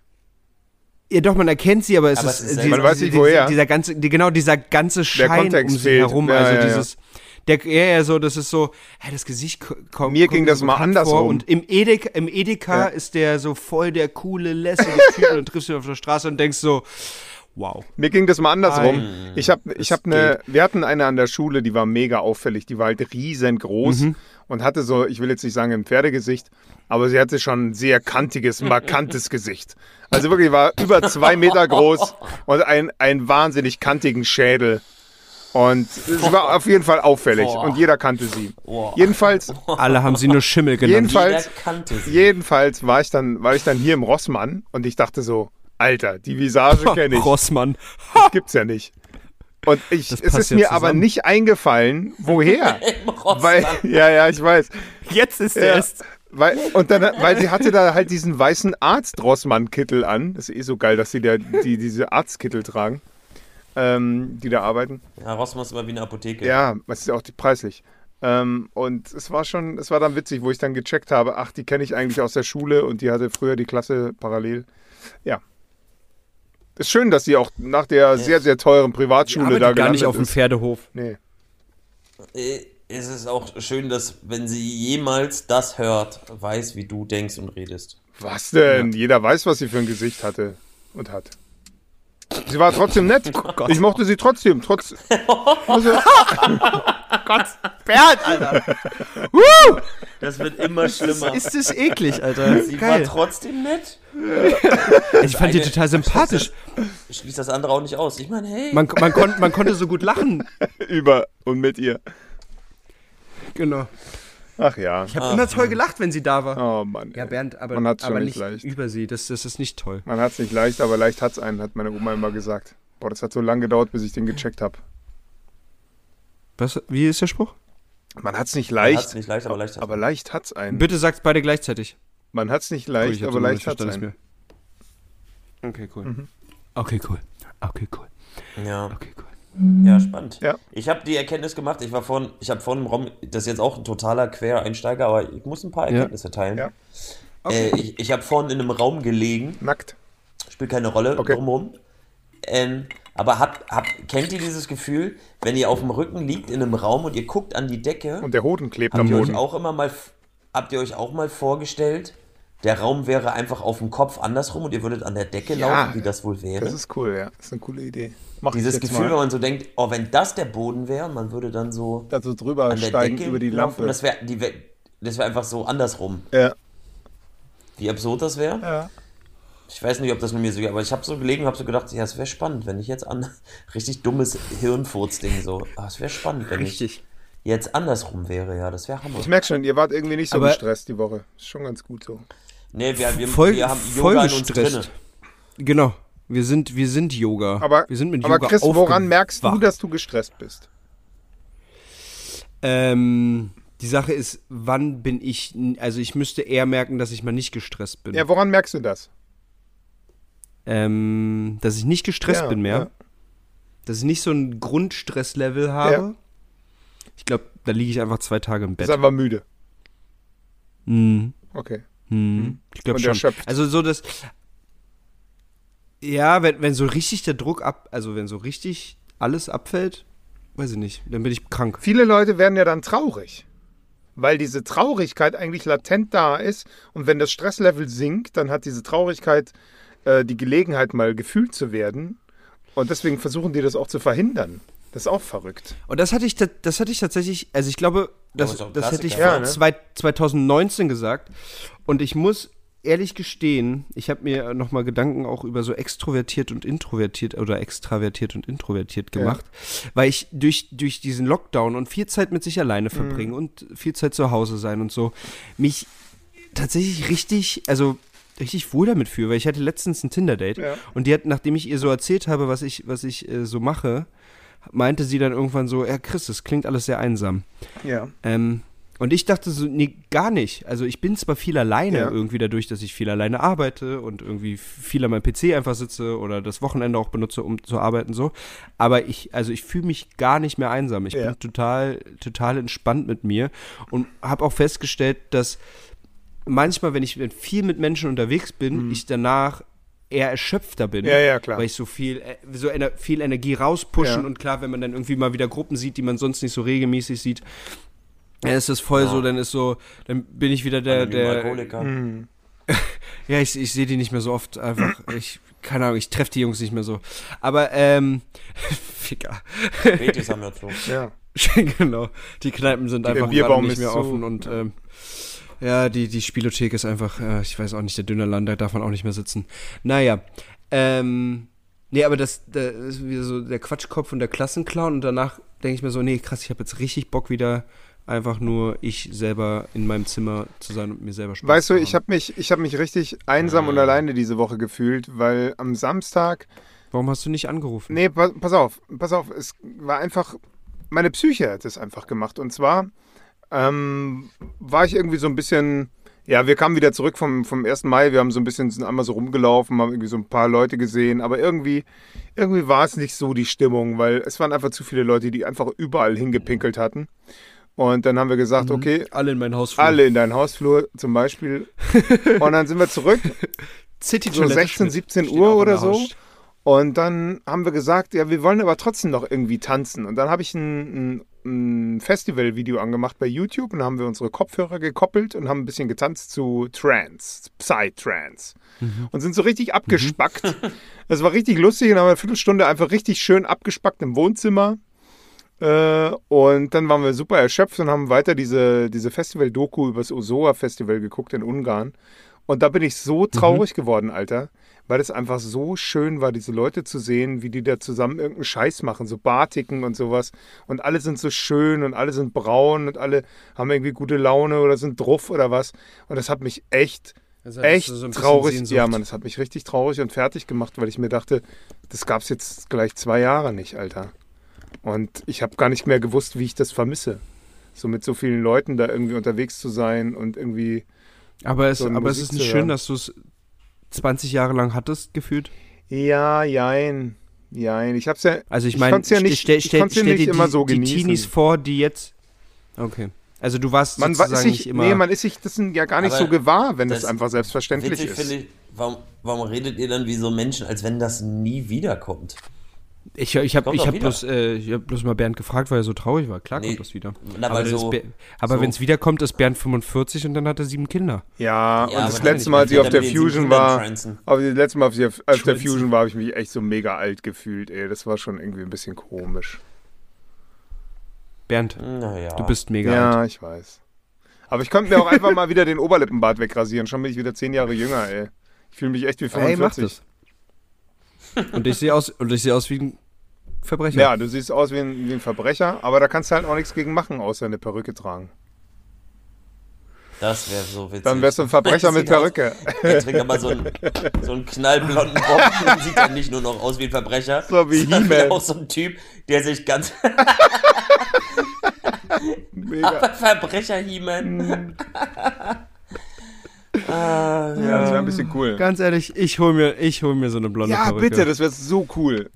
Ja, doch, man erkennt sie, aber es Aber ist, es ist äh. Man weiß nicht, dieser- woher. Dieser ganze, die, genau, dieser ganze Schein um sie fehlt. herum, Ja, also ja, ja. Der, ja, ja, so, das ist so, hä, das Gesicht ko- kommt. Mir ging das so mal andersrum. Und im Edeka, im Edeka Ja. ist der so voll der coole, lässige Typ und triffst ihn auf der Straße und denkst so, wow. Mir ging das mal andersrum. Ich habe ich hab eine, wir hatten eine an der Schule, die war mega auffällig, die war halt riesengroß. und hatte so, ich will jetzt nicht sagen im Pferdegesicht, aber sie hatte schon ein sehr kantiges, markantes Gesicht. Also wirklich war über zwei Meter groß und ein, einen wahnsinnig kantigen Schädel. Und sie war auf jeden Fall auffällig Boah. und jeder kannte sie. Boah. Jedenfalls, Alle haben sie nur Schimmel genannt. jedenfalls, Jeder kannte sie. jedenfalls war ich dann, war ich dann hier im Rossmann und ich dachte so, Alter, die Visage kenne ich. Rossmann. Das gibt's ja nicht. Und ich, es ist mir aber zusammen. nicht eingefallen, woher. Im Rossmann. weil, ja, ja, ich weiß. Jetzt ist Ja, weil, und dann, weil sie hatte da halt diesen weißen Arzt-Rossmann-Kittel an. Das ist eh so geil, dass sie da die, diese Arztkittel tragen, ähm, die da arbeiten. Ja, Rossmann ist immer wie eine Apotheke. Ja, das ist ja auch die preislich. Ähm, und es war schon, es war dann witzig, wo ich dann gecheckt habe, ach, die kenne ich eigentlich aus der Schule und die hatte früher die Klasse parallel. Ja. Ist schön, dass sie auch nach der sehr, sehr teuren Privatschule aber da gar nicht auf dem. Pferdehof. Nee. Äh, Es ist auch schön, dass, wenn sie jemals das hört, weiß, wie du denkst und redest. Was denn? Jeder weiß, was sie für ein Gesicht hatte und hat. Sie war trotzdem nett. Oh ich mochte sie trotzdem. Trotz, also, Gott, Bert, Alter. Das wird immer schlimmer. Ist das eklig, Alter. sie war Geil. trotzdem nett. Ich fand die eine- total sympathisch. Schließt das andere auch nicht aus. Ich meine, hey. Man, man, kon, man konnte so gut lachen. über und mit ihr. Genau. Ach ja. Ich habe immer toll gelacht, wenn sie da war. Oh Mann. Ja, ey. Bernd, aber, Man hat's aber nicht nicht leicht. über sie. Das, das ist nicht toll. Man hat es nicht leicht, aber leicht hat's einen, hat meine Oma immer gesagt. Boah, das hat so lange gedauert, bis ich den gecheckt habe. Was, wie ist der Spruch? Man hat's nicht Hat's leicht, nicht leicht, aber leicht. hat's. aber leicht hat's einen. Bitte sagt's beide gleichzeitig. Man hat's nicht Cool, leicht, ich hab aber leicht nicht hat's einen. mir- Okay, cool. Okay, cool. Okay, cool. Ja. Okay, cool. Ja, spannend. Ja. Ich habe die Erkenntnis gemacht, ich war vorhin, ich habe vorhin im Raum, das ist jetzt auch ein totaler Quereinsteiger, aber ich muss ein paar Ja. Erkenntnisse teilen. Ja. Äh, ich ich habe vorhin in einem Raum gelegen, Nackt. spielt keine Rolle Okay. drumherum. Ähm, aber hab, hab, kennt ihr dieses Gefühl, wenn ihr auf dem Rücken liegt in einem Raum und ihr guckt an die Decke, Und der Hoden klebt habt am ihr euch auch immer mal, habt ihr euch auch mal vorgestellt, der Raum wäre einfach auf dem Kopf andersrum und ihr würdet an der Decke Ja. laufen, wie das wohl wäre? Das ist cool, ja. Das ist eine coole Idee. Mach ich Dieses Gefühl, wenn mal. man so denkt, oh, wenn das der Boden wäre und man würde dann so Da so drüber an der steigen Decke über die laufen, Lampe. das wäre wär, das wäre einfach so andersrum. ja. Wie absurd das wäre. ja. Ich weiß nicht, ob das mit mir so geht, aber ich habe so gelegen und habe so gedacht, ja, es wäre spannend, wenn ich jetzt an richtig dummes Hirnfurzding so, ah, es wäre spannend, wenn ich Richtig. jetzt andersrum wäre, ja, das wäre Hammer. Ich merke schon, ihr wart irgendwie nicht so Aber- gestresst die Woche. Ist schon ganz gut so. Nee, wir, wir, Voll, wir haben voll Yoga in uns drinne. gestresst. Genau. Wir sind, wir sind Yoga. Aber, wir sind mit aber Yoga Chris, woran merkst du, dass du gestresst bist? Ähm, die Sache ist, wann bin ich, also ich müsste eher merken, dass ich mal nicht gestresst bin. Ja, woran merkst du das? Ähm, dass ich nicht gestresst Ja, bin mehr. ja. Dass ich nicht so ein Grundstresslevel habe. Ja. Ich glaube, da liege ich einfach zwei Tage im Bist Bett. einfach müde. Mhm. Okay. Mhm. Ich glaube schon. erschöpft. Also so das. Ja, wenn, wenn so richtig der Druck ab, also wenn so richtig alles abfällt, weiß ich nicht, dann bin ich krank. Viele Leute werden ja dann traurig. Weil diese Traurigkeit eigentlich latent da ist. Und wenn das Stresslevel sinkt, dann hat diese Traurigkeit äh, die Gelegenheit, mal gefühlt zu werden. Und deswegen versuchen die das auch zu verhindern. Das ist auch verrückt. Und das hatte ich, das hatte ich tatsächlich, also ich glaube, das, das hätte ich vor Ja, ne? zwei, 2019 gesagt. Und ich muss ehrlich gestehen, ich habe mir nochmal Gedanken auch über so extrovertiert und introvertiert oder extravertiert und introvertiert gemacht, weil ich durch, durch diesen Lockdown und viel Zeit mit sich Mhm. alleine verbringen und viel Zeit zu Hause sein und so, mich tatsächlich richtig, also richtig wohl damit fühle, weil ich hatte letztens ein Tinder-Date Ja. und die hat, nachdem ich ihr so erzählt habe, was ich, was ich äh, so mache, meinte sie dann irgendwann so, ja Chris, das klingt alles sehr einsam. Ja. Ähm, und ich dachte so, nee, gar nicht. Also ich bin zwar viel alleine Ja. irgendwie dadurch, dass ich viel alleine arbeite und irgendwie viel an meinem PC einfach sitze oder das Wochenende auch benutze, um zu arbeiten so. Aber ich, also ich fühle mich gar nicht mehr einsam. Ich Ja. bin total, total entspannt mit mir und habe auch festgestellt, dass manchmal, wenn ich viel mit Menschen unterwegs bin, ich danach eher erschöpfter bin. Ja, ja, klar. Weil ich so viel, äh, so ener viel Energie rauspushen Ja. und klar, wenn man dann irgendwie mal wieder Gruppen sieht, die man sonst nicht so regelmäßig sieht, dann ist das voll Ja. so, dann ist so, dann bin ich wieder der, der, Alkoholiker. Mhm. ja, ich, ich sehe die nicht mehr so oft einfach, ich, keine Ahnung, ich treffe die Jungs nicht mehr so. Aber, ähm, Ficker. Betis haben wir zu. Ja. genau. Die Kneipen sind Der einfach Bierbaum gerade nicht mehr zu. offen und ähm, ja, die, die Spielothek ist einfach, äh, ich weiß auch nicht, der Dönerland, da darf man auch nicht mehr sitzen. Naja, ähm, nee, aber das, das ist wieder so der Quatschkopf und der Klassenclown und danach denke ich mir so, nee, krass, ich habe jetzt richtig Bock wieder einfach nur ich selber in meinem Zimmer zu sein und mir selber Spaß Weißt du, ich habe mich, ich hab mich richtig einsam und alleine diese Woche gefühlt, weil am Samstag, Warum hast du nicht angerufen? nee, pa pass auf, pass auf, es war einfach, meine Psyche hat es einfach gemacht. Und zwar ähm, war ich irgendwie so ein bisschen, ja, wir kamen wieder zurück vom, vom 1. Mai, wir haben so ein bisschen, sind einmal so rumgelaufen, haben irgendwie so ein paar Leute gesehen, aber irgendwie, irgendwie war es nicht so die Stimmung, weil es waren einfach zu viele Leute, die einfach überall hingepinkelt hatten. Und dann haben wir gesagt, okay, Alle in mein Haus. alle in deinen Hausflur zum Beispiel. Und dann sind wir zurück, City so 16, 17 Uhr oder so. Und dann haben wir gesagt, ja, wir wollen aber trotzdem noch irgendwie tanzen. Und dann habe ich ein, ein, ein Festival-Video angemacht bei YouTube und haben wir unsere Kopfhörer gekoppelt und haben ein bisschen getanzt zu Trance, Psy-Trance. Und sind so richtig abgespackt. Das war richtig lustig und haben eine Viertelstunde einfach richtig schön abgespackt im Wohnzimmer. Äh, und dann waren wir super erschöpft und haben weiter diese, diese Festival-Doku über das Osoa-Festival geguckt in Ungarn. Und da bin ich so traurig geworden, Alter, weil es einfach so schön war, diese Leute zu sehen, wie die da zusammen irgendeinen Scheiß machen, so Batiken und sowas. Und alle sind so schön und alle sind braun und alle haben irgendwie gute Laune oder sind druff oder was. Und das hat mich echt, echt traurig. Ja, Mann, das hat mich richtig traurig und fertig gemacht, weil ich mir dachte, das gab es jetzt gleich zwei Jahre nicht, Alter. Und ich habe gar nicht mehr gewusst, wie ich das vermisse. So mit so vielen Leuten da irgendwie unterwegs zu sein und irgendwie. Aber es, so aber es ist nicht schön, dass du es 20 Jahre lang hattest, gefühlt. Ja, jein. Jein. Ich hab's ja. Also ich Ich meine, konnt's ja nicht- stell, ich stell, ja stell nicht dir immer die, so die genießen. Teenies vor, die jetzt. Okay. Also du warst Man war, ist sozusagen sich, nicht immer. nee, man ist sich das ja gar nicht Aber so gewahr, wenn das, das einfach selbstverständlich Witzig ist. finde ich, warum, warum redet ihr dann wie so Menschen, als wenn das nie wiederkommt? Ich ich habe ich hab bloß, äh, ich hab bloß mal Bernd gefragt, weil er so traurig war. Klar Nee, kommt das wieder. na, aber so- Ber- aber so- wenn es wiederkommt, ist Bernd 45 und dann hat er sieben Kinder. Ja, Ja, und das letzte. Mal, als ich auf er der Fusion war, aber das letzte Mal, als ich auf als der. Fusion war, habe ich mich echt so mega alt gefühlt, ey. Das war schon irgendwie ein bisschen komisch. Bernd, Naja. du bist mega Ja, alt. ich weiß. Aber ich konnte mir auch einfach mal wieder den Oberlippenbart wegrasieren. Schon bin ich wieder zehn Jahre jünger, ey. Ich fühle mich echt wie Ey, mach 45. das. Und ich sehe aus, und ich sehe aus wie ein Verbrecher. Ja, du siehst aus wie ein, wie ein Verbrecher, aber da kannst du halt auch nichts gegen machen, außer eine Perücke tragen. Das wäre so witzig. Dann wärst du ein Verbrecher mit Perücke. Er trägt aber so einen, so einen knallblonden Bob und sieht dann nicht nur noch aus wie ein Verbrecher, So wie sondern He-Man. auch so ein Typ, der sich ganz Mega. Verbrecher He-Man. Ah, Ja, das wäre ein bisschen cool. Ganz ehrlich, ich hol mir, ich hol mir so eine blonde Ja, Perücke. bitte, das wäre so cool.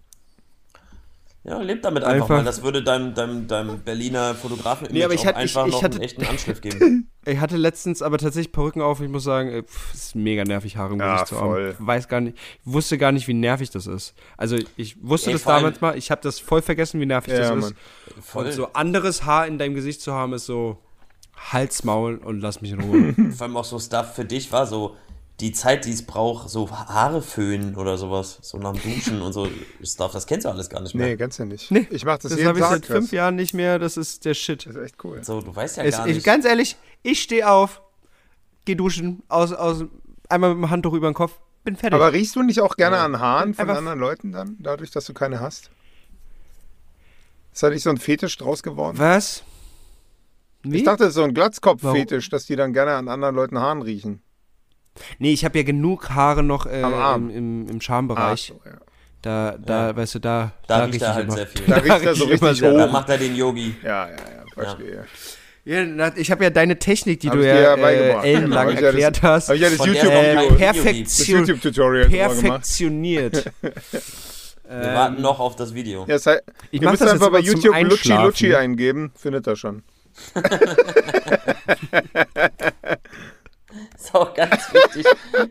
Ja, lebt damit einfach, Einfach- mal. Das würde deinem, deinem, deinem Berliner Fotografen Nee, aber ich hatte- ich- einfach ich noch hatte- einen echten Anschliff geben. Ich hatte letztens aber tatsächlich Perücken auf. Ich muss sagen, ey, pff, ist mega nervig, Haare im Ja, Gesicht zu haben. voll. Weiß gar nicht, wusste gar nicht, wie nervig das ist. Also ich wusste Ey, das damals mal. Ich habe das voll vergessen, wie nervig Ja, das Mann. ist. Voll. Und so anderes Haar in deinem Gesicht zu haben, ist so Hals, Maul und lass mich in Ruhe. Vor allem auch so Stuff für dich war so die Zeit, die es braucht, so Haare föhnen oder sowas, so nach dem Duschen und so Stuff, das kennst du alles gar nicht mehr. Nee, ganz ja nicht. Nee, ich mache das, das jeden habe ich Tag. seit fünf. Jahren nicht mehr. Das ist der Shit. Das ist echt cool. So, du weißt ja Es, gar ich, nicht. ganz ehrlich, ich stehe auf, geh duschen, aus, aus, einmal mit dem Handtuch über den Kopf, bin fertig. Aber riechst du nicht auch gerne an Haaren von Einfach- anderen Leuten dann, dadurch, dass du keine hast? Ist da nicht so ein Fetisch draus geworden? Was? Wie? Ich dachte, das ist so ein Glatzkopf-Fetisch, dass die dann gerne an anderen Leuten Haaren riechen. Nee, ich habe ja genug Haare noch äh, im, im, im Schambereich. Ach so, ja. Da, da, weißt du, da, Da riecht riech er halt immer. sehr viel. Da riecht er so richtig sehr- Da hoch. macht er den Yogi. Ja, ja, ja, verstehe. Ja, na, ich habe ja deine Technik, die Hab du ja ja äh, ellenlang Genau, hab ich ja das- erklärt hast. Habe ich ja das äh, perfektion, YouTube-Tutorial drüber gemacht. perfektioniert. Wir warten noch auf das Video. Ja, das heißt, Ich ihr müsst das einfach bei YouTube Lutschi. Lutschi eingeben, findet er schon. Ist auch ganz wichtig,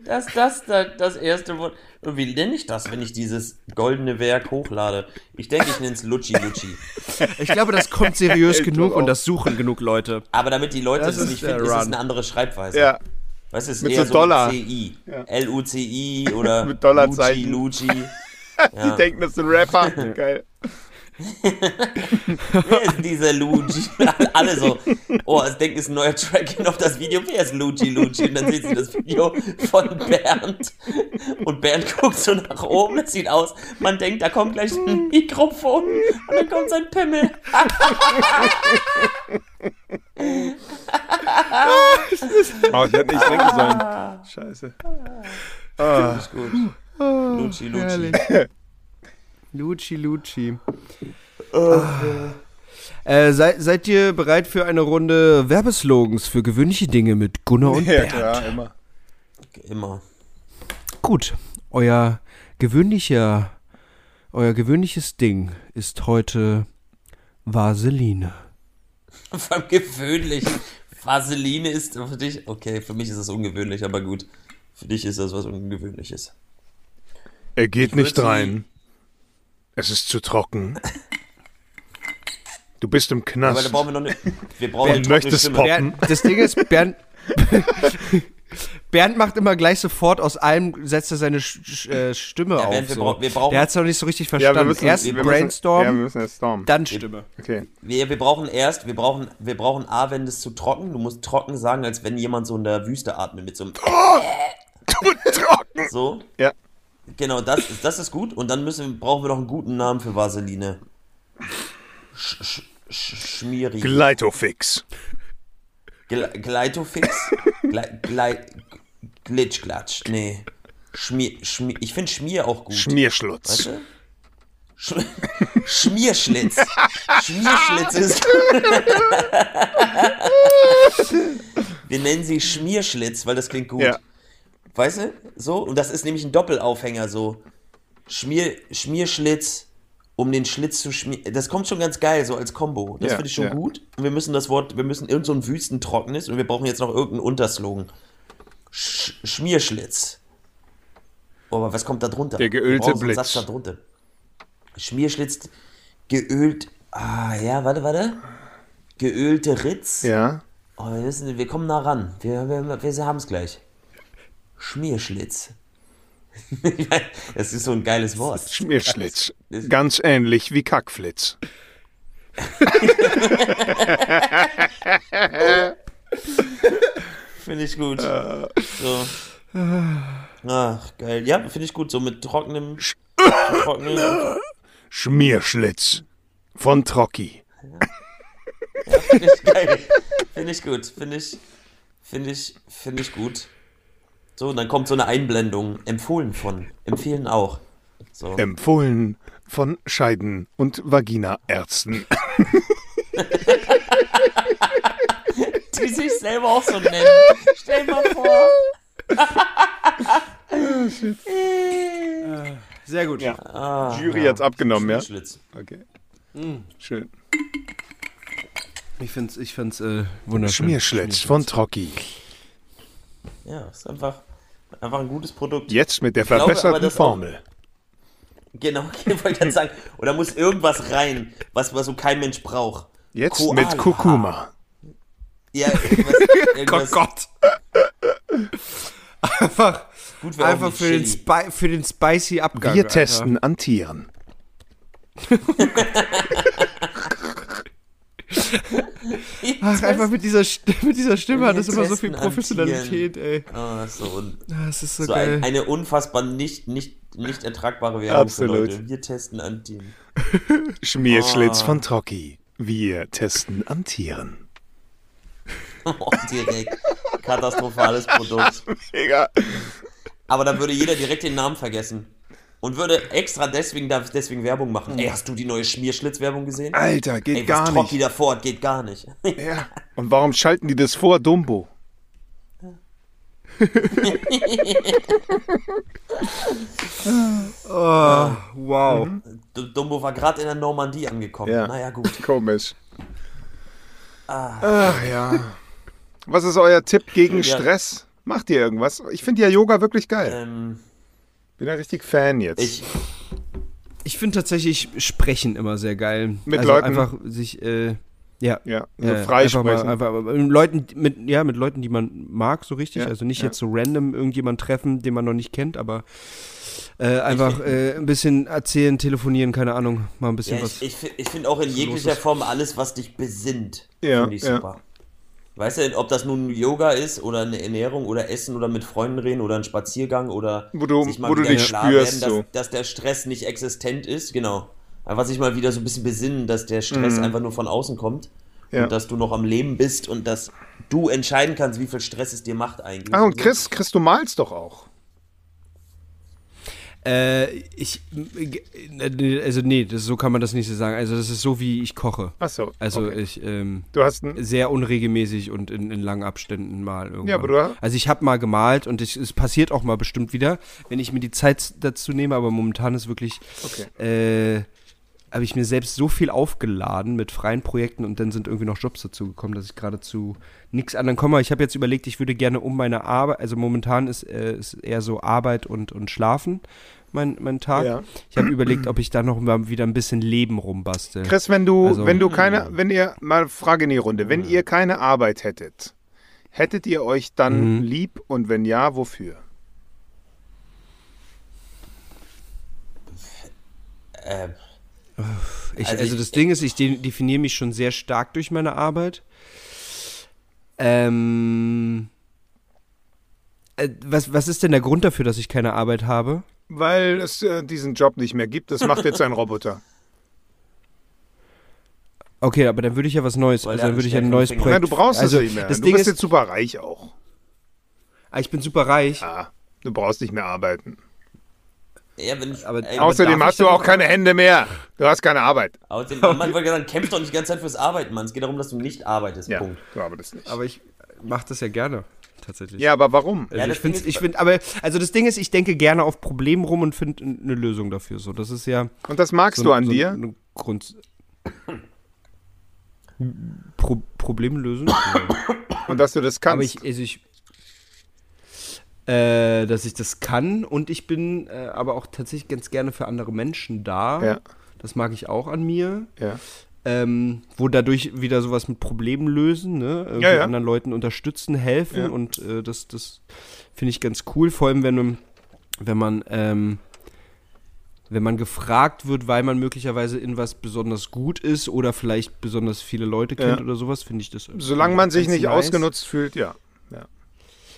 dass das da, das erste Wort. Und wie nenne ich das, wenn ich dieses goldene Werk hochlade? Ich denke, ich nenne es Lutschi Lutschi. Ich glaube, das kommt seriös Ich genug und das suchen genug Leute. Aber damit die Leute Das das, nicht finden, ist es Run. eine andere Schreibweise. Ja, Weißt du, es ist Mit eher so Dollar. CI. L-U-C-I oder Mit Dollarzeichen. Lutschi Lutschi. die denken, das ist ein Rapper. Geil. Wer ist dieser Luigi? Alle so, oh, das denken ist ein neuer Track auf das Video. Wer ist Luigi, Luigi? Und dann sehen sie das Video von Bernd. Und Bernd guckt so nach oben. Es sieht aus, man denkt, da kommt gleich ein Mikrofon. Und dann kommt sein Pimmel. Oh, ich hätte nicht denken sollen. Scheiße. Ah. Ist gut. Luigi, Luigi. Herrlich. Luci, Luci. Ah. Äh, seid, seid ihr bereit für eine Runde Werbeslogans für gewöhnliche Dinge mit Gunnar und Ja, Bernd? klar, immer. Immer. Gut, euer gewöhnlicher, euer gewöhnliches Ding ist heute Vaseline. Vor allem gewöhnlich. Vaseline ist für dich, okay, für mich ist das ungewöhnlich, aber gut. Für dich ist das was Ungewöhnliches. Er geht nicht sie- rein. Es ist zu trocken. Du bist im Aber da Knast. brauchen wir noch eine, wir brauchen eine Und trockene möchtest Stimme. Pop- Bernd, das Ding ist, Bernd, Bernd macht immer gleich sofort aus allem, setzt er seine Sch Sch äh, Stimme Ja, auf. Bernd, wir so. brauchen- wir brauchen- Der hat es noch nicht so richtig ja, wir verstanden. müssen, Erst wir Brainstorm, Müssen, ja, wir müssen erst stormen. dann Stimme. Okay. Wir, wir brauchen erst, wir brauchen, wir brauchen A, wenn das zu trocken, du musst trocken sagen, als wenn jemand so in der Wüste atmet mit so einem trocken. so. Ja. Genau, das, ist- das ist gut. Und dann müssen, brauchen wir noch einen guten Namen für Vaseline. Sch, sch, sch, schmierig. Gleitofix. Gle Gleitofix? Gle Glei Glitchglatsch. Nee. Schmier, Schmier, ich finde Schmier auch gut. Schmierschlutz. Weißt du? Sch Schmierschlitz. Schmierschlitz ist. Wir nennen sie Schmierschlitz, weil das klingt gut. Ja. Weißt du? So, und das ist nämlich ein Doppelaufhänger so. Schmier, Schmierschlitz, um den Schlitz zu schmieren. Das kommt schon ganz geil, so als Kombo. Das Ja, finde ich schon ja. gut. Und wir müssen das Wort, wir müssen irgend so ein Wüstentrockenes und wir brauchen jetzt noch irgendeinen Unterslogan. Sch Schmierschlitz. Oh, aber was kommt da drunter? Der geölte Blitz. Satz da drunter. Schmierschlitz, geölt. Ah, ja, warte, warte. Geölte Ritz. Ja. Oh, wir, wissen, wir kommen nah ran. Wir, wir, wir haben es gleich. Schmierschlitz. das ist so ein geiles Wort. Schmierschlitz. Ganz ähnlich wie Kackflitz. Finde ich gut. So. Ach, geil. Ja, finde ich gut. So mit trockenem. trockenem Schmierschlitz. Von Trocki. finde ich geil. Finde ich gut. Finde ich. Finde ich. Finde ich gut. So, und dann kommt so eine Einblendung. Empfohlen von. Empfehlen auch. So. Empfohlen von Scheiden- und Vaginaärzten. Die sich selber auch so nennen. Stell mal vor. Sehr gut. Ja. Ah, Jury hat's abgenommen, ja? Schmierschlitz. Okay. Schön. Ich finde es ich find's, äh, wunderschön. Schmierschlitz von Trocki. Ja, ist einfach, einfach ein gutes Produkt. Jetzt mit der glaube verbesserten auch- Formel. Genau, ich wollte gerade sagen. Da muss irgendwas rein, was, was so kein Mensch braucht. Jetzt Koala. mit Kurkuma. Ja, irgendwas, irgendwas Gott. Einfach, gut einfach für den. Spi für den spicy Abgang. Wir testen an Tieren. Ach, einfach mit dieser, St- mit dieser Stimme hat das immer so viel Professionalität, ey. Ah, so, und Das ist so, so geil. ein, eine unfassbar nicht, nicht, nicht ertragbare Werbung Absolut. für Leute. Wir testen an Team. Schmierschlitz Ah. von Trocki. Wir testen an Tieren. Oh, direkt. Katastrophales Produkt. Mega. Aber da würde jeder direkt den Namen vergessen. Und würde extra deswegen, deswegen Werbung machen. Ey, hast du die neue Schmierschlitz-Werbung gesehen? Alter, geht Ey, gar was nicht. davor hat, geht gar nicht. Ja. Und warum schalten die das vor, Dumbo? Oh, wow. D- Dumbo war gerade in der Normandie angekommen. Ja. Naja, gut. Komisch. Ach ja. Was ist euer Tipp gegen Ja. Stress? Macht ihr irgendwas? Ich finde ja Yoga wirklich geil. Ähm, Bin ein richtig Fan jetzt. ich, Ich finde tatsächlich Sprechen immer sehr geil. Mit also Leuten? einfach sich, äh, Ja. Ja, also Äh, freisprechen. Einfach mal, einfach mit Leuten, mit, ja, mit Leuten, die man mag, so richtig. Ja, Also nicht ja. jetzt so random irgendjemand treffen, den man noch nicht kennt, aber äh, einfach äh, ein bisschen erzählen, telefonieren, keine Ahnung, mal ein bisschen Ja, was. ich ich, fi- ich finde auch in jeglicher. Form alles, was dich besinnt, Ja, finde ich ja. super. Weißt du, ob das nun Yoga ist oder eine Ernährung oder Essen oder mit Freunden reden oder ein Spaziergang oder Wo du- sich mal wo du dich klar spürst, werden, dass, dass der Stress nicht existent ist, genau. Einfach sich mal wieder so ein bisschen besinnen, dass der Stress einfach nur von außen kommt Mhm. Ja. und dass du noch am Leben bist und dass du entscheiden kannst, wie viel Stress es dir macht eigentlich. Ach, und so. Chris, Chris, du malst doch auch. Äh, ich, äh, also nee, das, so kann man das nicht so sagen. Also das ist so, wie ich koche. Ach so. Also okay. ich, ähm, Du hast sehr unregelmäßig und in, in langen Abständen mal irgendwann. Ja, aber du- also ich habe mal gemalt und ich, es passiert auch mal bestimmt wieder, wenn ich mir die Zeit dazu nehme, aber momentan ist wirklich, Okay. äh, habe ich mir selbst so viel aufgeladen mit freien Projekten und dann sind irgendwie noch Jobs dazu gekommen, dass ich gerade zu nichts anderem komme. Ich habe jetzt überlegt, ich würde gerne um meine Arbeit, also momentan ist, äh, ist eher so Arbeit und, und Schlafen mein, mein Tag. Ja. Ich habe überlegt, ob ich da noch mal wieder ein bisschen Leben rumbastel. Chris, wenn du, Also- wenn du keine, wenn ihr, mal Frage in die Runde, wenn ihr keine Arbeit hättet, hättet ihr euch dann Mhm. lieb und wenn ja, wofür? Äh, Ich, Also also, ich- das Ding ist, ich de definiere mich schon sehr stark durch meine Arbeit. Ähm, äh, was, was ist denn der Grund dafür, dass ich keine Arbeit habe? Weil es äh, diesen Job nicht mehr gibt. Das macht jetzt ein Roboter. Okay, aber dann würde ich ja was Neues, Weil also dann würde ich ja ein neues Projekt. Nein, du brauchst also, es nicht mehr. Das du Ding bist ist, jetzt super reich auch. ah, ich bin super reich. Ja, du brauchst nicht mehr arbeiten. Ja, wenn ich, Aber- ey, Außerdem hast du auch keine Hände mehr. Du hast keine Arbeit. Außerdem, man wollte sagen, kämpf doch nicht die ganze Zeit fürs Arbeiten, Mann. Es geht darum, dass du nicht arbeitest. Ja, Punkt. du arbeitest nicht. Aber ich mache das ja gerne, tatsächlich. Ja, aber warum? Also Ja, ich das Ding finde, ist- ich finde, aber also das Ding ist, ich denke gerne auf Problemen rum und finde eine Lösung dafür. So, das ist ja Und das magst so, du an so dir? Eine Grund Pro Probleme lösen. Ja. Und dass du das kannst? Aber ich, also ich, äh, dass ich das kann und ich bin äh, aber auch tatsächlich ganz gerne für andere Menschen da. Ja. Das mag ich auch an mir. ja. Ähm, wo dadurch wieder sowas mit Problemen lösen, ne? Irgendwie Ja, ja. anderen Leuten unterstützen, helfen und äh, das, das finde ich ganz cool, vor allem wenn, man- wenn man ähm, wenn man gefragt wird, weil man möglicherweise in was besonders gut ist oder vielleicht besonders viele Leute kennt Ja. oder sowas, finde ich das. Solange man sich nicht nice. ausgenutzt fühlt, ja.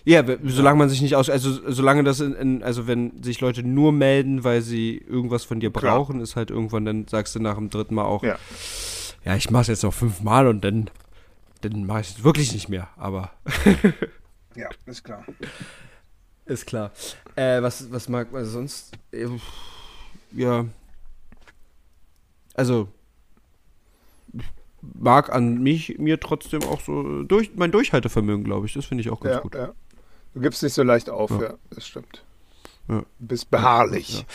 Ja. Solange man sich nicht aus, also solange das in, in, also wenn sich Leute nur melden, weil sie irgendwas von dir Klar. brauchen, ist halt irgendwann, dann sagst du nach dem dritten Mal auch, Ja. ja, ich mach's jetzt noch fünfmal und dann, dann mach ich es wirklich nicht mehr, aber Ja, ist klar. ist klar. Äh, was, was mag man sonst? Äh, Ja. Also mag an mich mir trotzdem auch so durch mein Durchhaltevermögen, glaube ich. Das finde ich auch ganz Ja, gut. ja. Du gibst nicht so leicht auf, ja, Ja. das stimmt. Ja. Du bist beharrlich.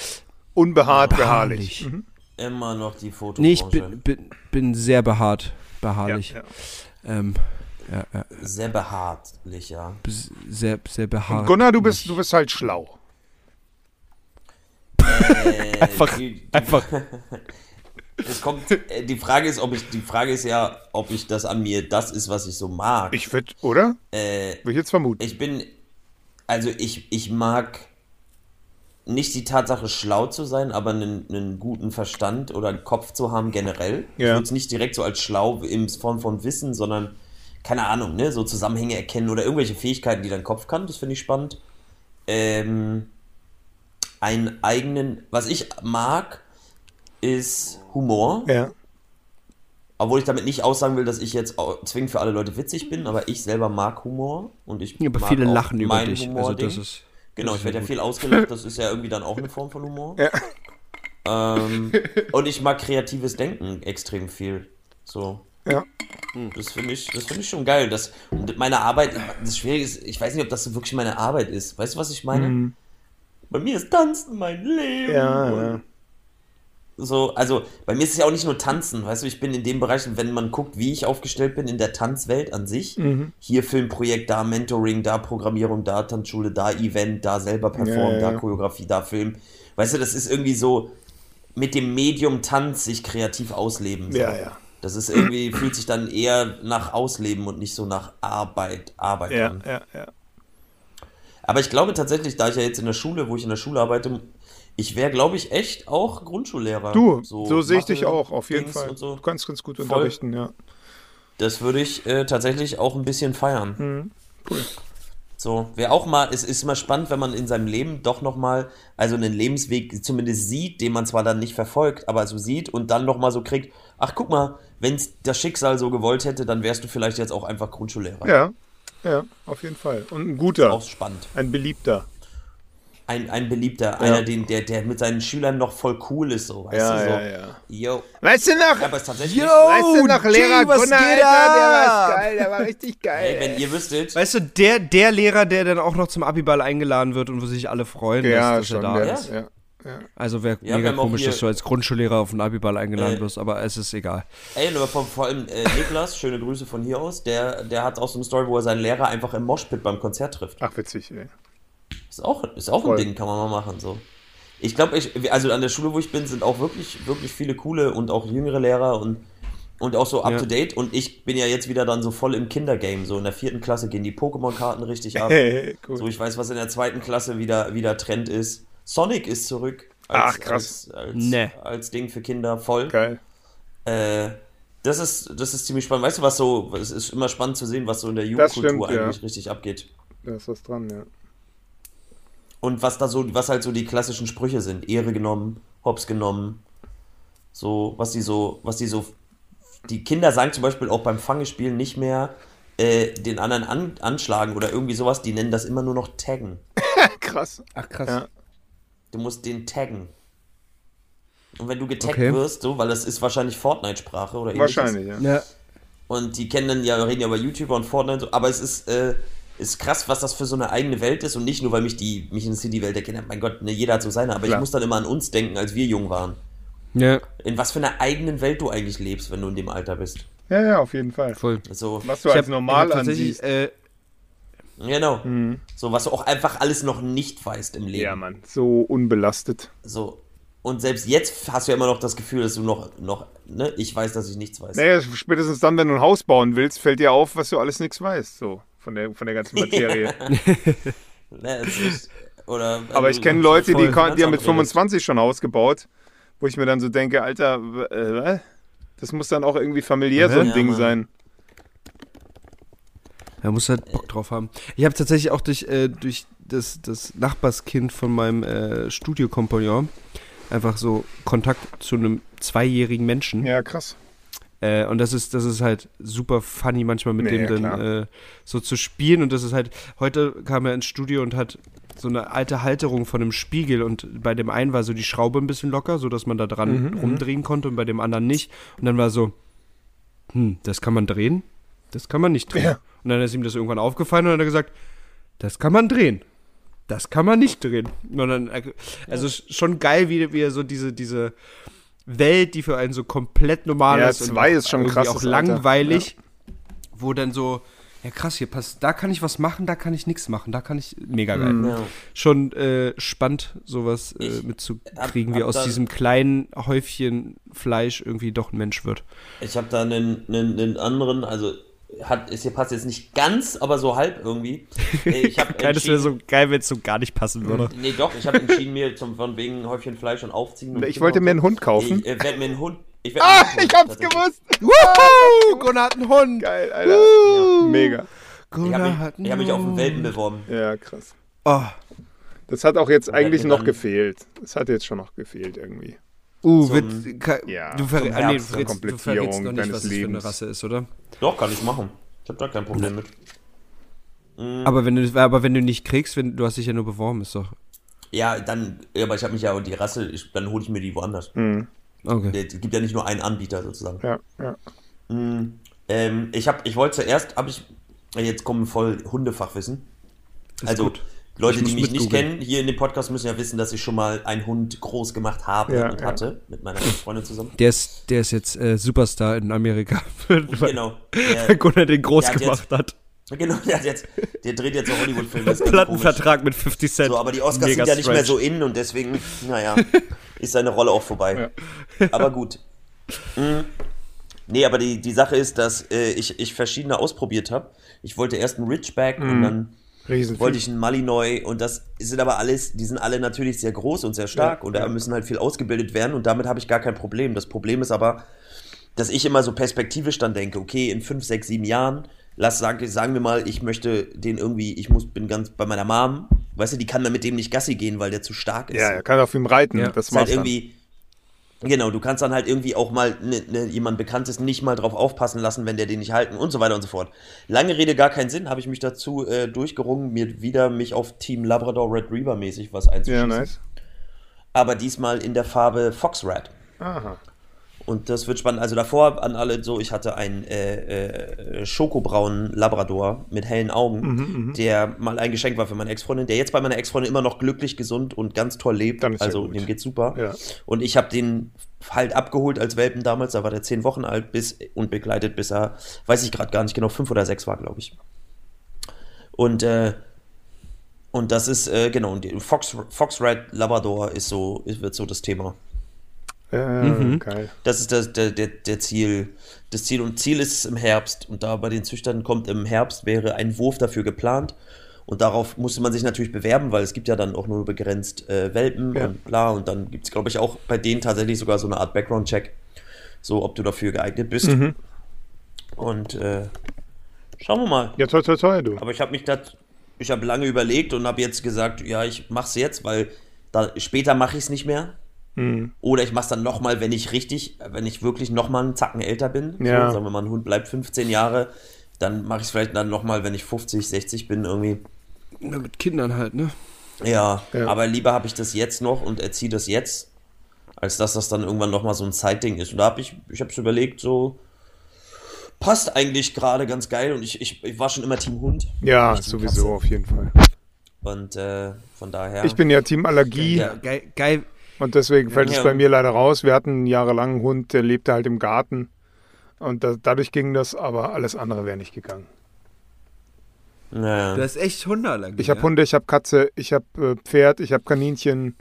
Unbehaart, beharrlich. Beharrlich. Mhm. Immer noch die Foto. Nee, ich bin, bin, bin sehr behaart, Ja, beharrlich. ja. Ähm, ja, ja, Sehr beharrlich, ja. sehr, sehr Und behaart. Gunnar, du bist, du bist halt schlau. Äh, Einfach- die, die, einfach. Es kommt, äh, die Frage ist, ob ich, die Frage ist ja, ob ich das an mir, das ist, was ich so mag. Ich würde, oder? äh, Würde ich jetzt vermuten. ich bin, also ich, ich mag nicht die Tatsache, schlau zu sein, aber einen, einen guten Verstand oder einen Kopf zu haben generell. Ich Ja. würde es nicht direkt so als schlau in Form von Wissen, sondern, keine Ahnung, ne, so Zusammenhänge erkennen oder irgendwelche Fähigkeiten, die dein Kopf kann. Das finde ich spannend. Ähm, einen eigenen, was ich mag, ist Humor. Ja. Obwohl ich damit nicht aussagen will, dass ich jetzt zwingend für alle Leute witzig bin, aber ich selber mag Humor und ich Ja, aber mag viele auch lachen über dich. Also Humording. das ist. Genau, das ich werde ja viel ausgelacht, das ist ja irgendwie dann auch eine Form von Humor. Ja. Ähm, und ich mag kreatives Denken extrem viel. So. Ja. Das finde ich, das finde ich schon geil. Das, und meine Arbeit, das Schwierige ist, ich weiß nicht, ob das wirklich meine Arbeit ist. Weißt du, was ich meine? Bei mir ist Tanzen mein Leben. Mhm. Ja, ja. So, also bei mir ist es ja auch nicht nur Tanzen, weißt du, ich bin in dem Bereich, wenn man guckt, wie ich aufgestellt bin in der Tanzwelt an sich, Mhm. hier Filmprojekt, da Mentoring, da Programmierung, da Tanzschule, da Event, da selber performen, Ja, ja. da Choreografie, da Film. Weißt du, das ist irgendwie so mit dem Medium Tanz sich kreativ ausleben. So. Ja, ja. Das ist irgendwie, fühlt sich dann eher nach Ausleben und nicht so nach Arbeit, Arbeit Ja, an. ja, ja. Aber ich glaube tatsächlich, da ich ja jetzt in der Schule, wo ich in der Schule arbeite, ich wäre, glaube ich, echt auch Grundschullehrer. Du, so, sehe ich dich auch, auf jeden Dings Fall. So. Du kannst ganz gut Voll. unterrichten, ja. Das würde ich äh, tatsächlich auch ein bisschen feiern. Mhm. Cool. So, wäre auch mal, es ist immer spannend, wenn man in seinem Leben doch nochmal, also einen Lebensweg zumindest sieht, den man zwar dann nicht verfolgt, aber so sieht und dann nochmal so kriegt, ach guck mal, wenn es das Schicksal so gewollt hätte, dann wärst du vielleicht jetzt auch einfach Grundschullehrer. Ja, ja, auf jeden Fall. Und ein guter, Auch spannend. ein beliebter. Ein, ein beliebter, einer, den, der, der mit seinen Schülern noch voll cool ist, so, weißt Ja, du, so. ja, ja. Yo. Weißt du noch? Ja, aber es ist tatsächlich, weißt du noch, G, Lehrer was Gunnar, geht Alter, der war geil, der war richtig geil. ey, wenn ihr wüsstet, Weißt du, der, der Lehrer, der dann auch noch zum Abiball eingeladen wird und wo sich alle freuen, ja, dass, dass schon, er da der ist. ist, ja. Also wäre Ja, mega komisch, hier- dass du als Grundschullehrer auf den Abiball eingeladen Äh, wirst, aber es ist egal. ey, aber vor, vor allem äh, Niklas, schöne Grüße von hier aus, der, der hat auch so eine Story, wo er seinen Lehrer einfach im Moshpit beim Konzert trifft. Ach, witzig, ey. Ist auch, ist auch Voll. ein Ding, kann man mal machen, so. Ich glaube, ich, also an der Schule, wo ich bin, sind auch wirklich, wirklich viele coole und auch jüngere Lehrer und, und auch so up to date. Und ich bin ja jetzt wieder dann so voll im Kindergame. So in der vierten Klasse gehen die Pokémon-Karten richtig ab. Hey, cool. So, ich weiß, was in der zweiten Klasse wieder, wieder Trend ist. Sonic ist zurück. Ach, krass. Als, als, Nee. als Ding für Kinder voll. Geil. Äh, das ist, das ist ziemlich spannend. Weißt du, was so, es ist immer spannend zu sehen, was so in der Jugendkultur stimmt, ja. eigentlich richtig abgeht. Da ist was dran, ja. Und was da so, was halt so die klassischen Sprüche sind. Ehre genommen, Hops genommen. So, was die so, was die so. Die Kinder sagen zum Beispiel auch beim Fangespielen nicht mehr äh, den anderen an, anschlagen oder irgendwie sowas, die nennen das immer nur noch taggen. Krass. Ach krass. Ja. Du musst den taggen. Und wenn du getaggt Okay. wirst, so, weil das ist wahrscheinlich Fortnite-Sprache oder ähnliches. Wahrscheinlich, ja. Ja. Und die kennen dann ja, reden ja über YouTuber und Fortnite, so, aber es ist, äh, ist krass, was das für so eine eigene Welt ist und nicht nur, weil mich die, mich interessiert die Welt Kinder, mein Gott, ne, jeder hat so seine, aber Klar. ich muss dann immer an uns denken, als wir jung waren. Ja, In was für einer eigenen Welt du eigentlich lebst, wenn du in dem Alter bist. Ja, ja, auf jeden Fall. voll. So, Was du Ich als hab- normal ansiehst. äh, genau. So, was du auch einfach alles noch nicht weißt im Leben. Ja, Mann. So unbelastet. So. Und selbst jetzt hast du ja immer noch das Gefühl, dass du noch, noch, ne, ich weiß, dass ich nichts weiß. Naja, spätestens dann, wenn du ein Haus bauen willst, fällt dir auf, was du alles nichts weißt. So, von der, von der ganzen Materie. Ne, ist, oder, Aber ich kenne Leute, die, die haben mit Finanzamt redest. 25 schon Haus gebaut, wo ich mir dann so denke, Alter, äh, das muss dann auch irgendwie familiär so ein Ja, Ding Mann. sein. Er muss halt Bock drauf haben. Ich habe tatsächlich auch durch, äh, durch das, das Nachbarskind von meinem äh, Studiokompagnon einfach so Kontakt zu einem zweijährigen Menschen. Ja, krass. Äh, und das ist, das ist halt super funny, manchmal mit Nee, dem ja, dann äh, so zu spielen. Und das ist halt, heute kam er ins Studio und hat so eine alte Halterung von einem Spiegel und bei dem einen war so die Schraube ein bisschen locker, so dass man da dran Mhm, rumdrehen konnte und bei dem anderen nicht. Und dann war so, hm, das kann man drehen, das kann man nicht drehen. Ja. Und dann ist ihm das irgendwann aufgefallen und dann hat er gesagt, das kann man drehen. Das kann man nicht drehen. Und dann, also schon geil, wie, wie er so diese, diese Welt, die für einen so komplett normal Ja, ist. und zwei ist schon irgendwie krass, auch langweilig, wo dann so, ja krass, hier passt, da kann ich was machen, da kann ich nichts machen, da kann ich, mega geil. Mhm. Ja. Schon äh, spannend, sowas äh, mitzukriegen, wie aus diesem kleinen Häufchen Fleisch irgendwie doch ein Mensch wird. Ich habe da einen, einen, einen anderen, also hat, ist hier passt jetzt nicht ganz, aber so halb irgendwie. Ich habe das wäre so geil, wenn es so gar nicht passen würde. Nee, doch, ich habe entschieden, mir zum, von wegen Häufchen Fleisch und Aufziehen. und Ich Kinder wollte und mir einen Hund kaufen. Ich äh, werde mir einen Hund. Ich, werd Ah, Hund ich hab's gewusst. Wuhu! Gunnar hat einen Hund! Geil, Alter. Mega. Ich Gunnar habe hat mich, ich hab mich auf den. Welpen beworben. Ja, krass. Oh. Das hat auch jetzt eigentlich mir noch gefehlt. Das hat jetzt schon noch gefehlt irgendwie. Uh, wird, ka, Ja, du, verrä ah, nee, du, verrätst, du Komplettierung verrätst noch nicht, deines was es für eine Lebens. Rasse ist, oder? Doch, kann ich machen. Ich habe da kein Problem mit. Aber wenn du, aber wenn du nicht kriegst, wenn, du hast dich ja nur beworben, ist doch. Ja, dann, ja, aber ich habe mich ja die Rasse, ich, dann hole ich mir die woanders. Mhm. Okay. Es gibt ja nicht nur einen Anbieter sozusagen. Ja, ja. Ähm, ich habe, ich wollte zuerst, habe ich, jetzt kommen voll Hundefachwissen. also gut. Leute, muss die mich nicht kennen, hier in dem Podcast müssen ja wissen, dass ich schon mal einen Hund groß gemacht habe Ja, und ja. hatte mit meiner Freundin zusammen. Der ist, der ist jetzt äh, Superstar in Amerika. weil Genau. weil Der, Gunnar den groß gemacht jetzt- hat. genau, der hat jetzt, der dreht jetzt ist ganz Plattenvertrag mit 50 Cent. So, aber die Oscars Mega sind ja nicht mehr so in und deswegen, naja, ist seine Rolle auch vorbei. Aber gut. Mhm. Nee, aber die, die Sache ist, dass äh, ich, ich verschiedene ausprobiert habe. Ich wollte erst einen Ridgeback Mhm. und dann Riesenvieh. wollte ich einen Malinois und das sind aber alles, die sind alle natürlich sehr groß und sehr stark Ja, und da ja. müssen halt viel ausgebildet werden und damit habe ich gar kein Problem. Das Problem ist aber, dass ich immer so perspektivisch dann denke, okay, in fünf, sechs, sieben Jahren, lass sagen, sagen wir mal, ich möchte den irgendwie, ich muss, bin ganz bei meiner Mom, weißt du, die kann dann mit dem nicht Gassi gehen, weil der zu stark ist. Ja, er kann auf ihm reiten. Ja. Das ist halt war's dann. irgendwie. Genau, du kannst dann halt irgendwie auch mal ne, ne, jemand Bekanntes nicht mal drauf aufpassen lassen, wenn der den nicht halten und so weiter und so fort. Lange Rede, gar keinen Sinn, habe ich mich dazu äh, durchgerungen, mir wieder mich auf Team Labrador Red Reaver mäßig was Ja, einzuschießen. nice. Aber diesmal in der Farbe Fox Red. Aha. Und das wird spannend. Also davor an alle so, ich hatte einen äh, äh, schokobraunen Labrador mit hellen Augen, Mhm, der mal ein Geschenk war für meine Ex-Freundin, der jetzt bei meiner Ex-Freundin immer noch glücklich, gesund und ganz toll lebt. Ja also dem geht's super. Ja. Und ich habe den halt abgeholt als Welpen damals, da war der zehn Wochen alt bis und begleitet, bis er, weiß ich gerade gar nicht genau, fünf oder sechs war, glaube ich. Und äh, und das ist, äh, genau, und Fox, Fox Red Labrador ist so, wird so das Thema. Ja, Mhm. geil. Das ist das, der, der, der Ziel. Das Ziel und Ziel ist es im Herbst. Und da bei den Züchtern kommt im Herbst, wäre ein Wurf dafür geplant. Und darauf musste man sich natürlich bewerben, weil es gibt ja dann auch nur begrenzt äh, Welpen Ja. und bla. Und dann gibt es, glaube ich, auch bei denen tatsächlich sogar so eine Art Background-Check. So, ob du dafür geeignet bist. Mhm. Und äh, schauen wir mal. Ja, toll, toll, toll, du. Aber ich habe mich da, ich habe lange überlegt und habe jetzt gesagt, ja, ich mach's jetzt, weil da, später mache ich es nicht mehr. Mhm. Oder ich mach's dann nochmal, wenn ich richtig, wenn ich wirklich nochmal einen Zacken älter bin. Ja. So, sagen wir mal, ein Hund bleibt 15 Jahre, dann mache ich es vielleicht dann nochmal, wenn ich 50, 60 bin irgendwie. Ja, mit Kindern halt, ne? Ja, Ja. aber lieber habe ich das jetzt noch und erziehe das jetzt, als dass das dann irgendwann nochmal so ein Zeitding ist. Und da habe ich, ich habe es überlegt, so passt eigentlich gerade ganz geil und ich, ich, ich war schon immer Team Hund. Ja, sowieso, Katze. auf jeden Fall. Und äh, von daher. Ich bin ja Team Allergie Ja. Geil, geil. Und deswegen fällt es Ja. bei mir leider raus. Wir hatten jahrelang einen Hund, der lebte halt im Garten. Und da, dadurch ging das, aber alles andere wäre nicht gegangen. naja. Du hast echt Hundeallergie. Ich habe ja? Hunde, ich habe Katze, ich habe äh, Pferd, ich habe Kaninchen.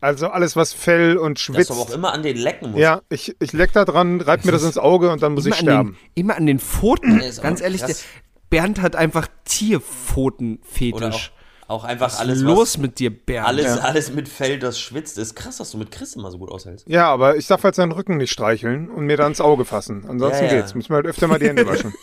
Also alles, was Fell und dass schwitzt. du aber auch immer an den lecken musst. Ja, ich, ich leck da dran, reib mir das ins Auge und dann muss ich sterben. den, immer an den Pfoten. Ganz ehrlich, der. Bernd hat einfach Oder auch, Tierpfotenfetisch. Auch einfach Was alles, ist los was, mit dir, Bernd? alles, Ja. alles mit Fell, das schwitzt. Ist krass, dass du mit Chris immer so gut aushältst. Ja, aber ich darf halt seinen Rücken nicht streicheln und mir da ins Auge fassen. Ansonsten Ja, ja. geht's. Muss man halt öfter mal die Hände waschen.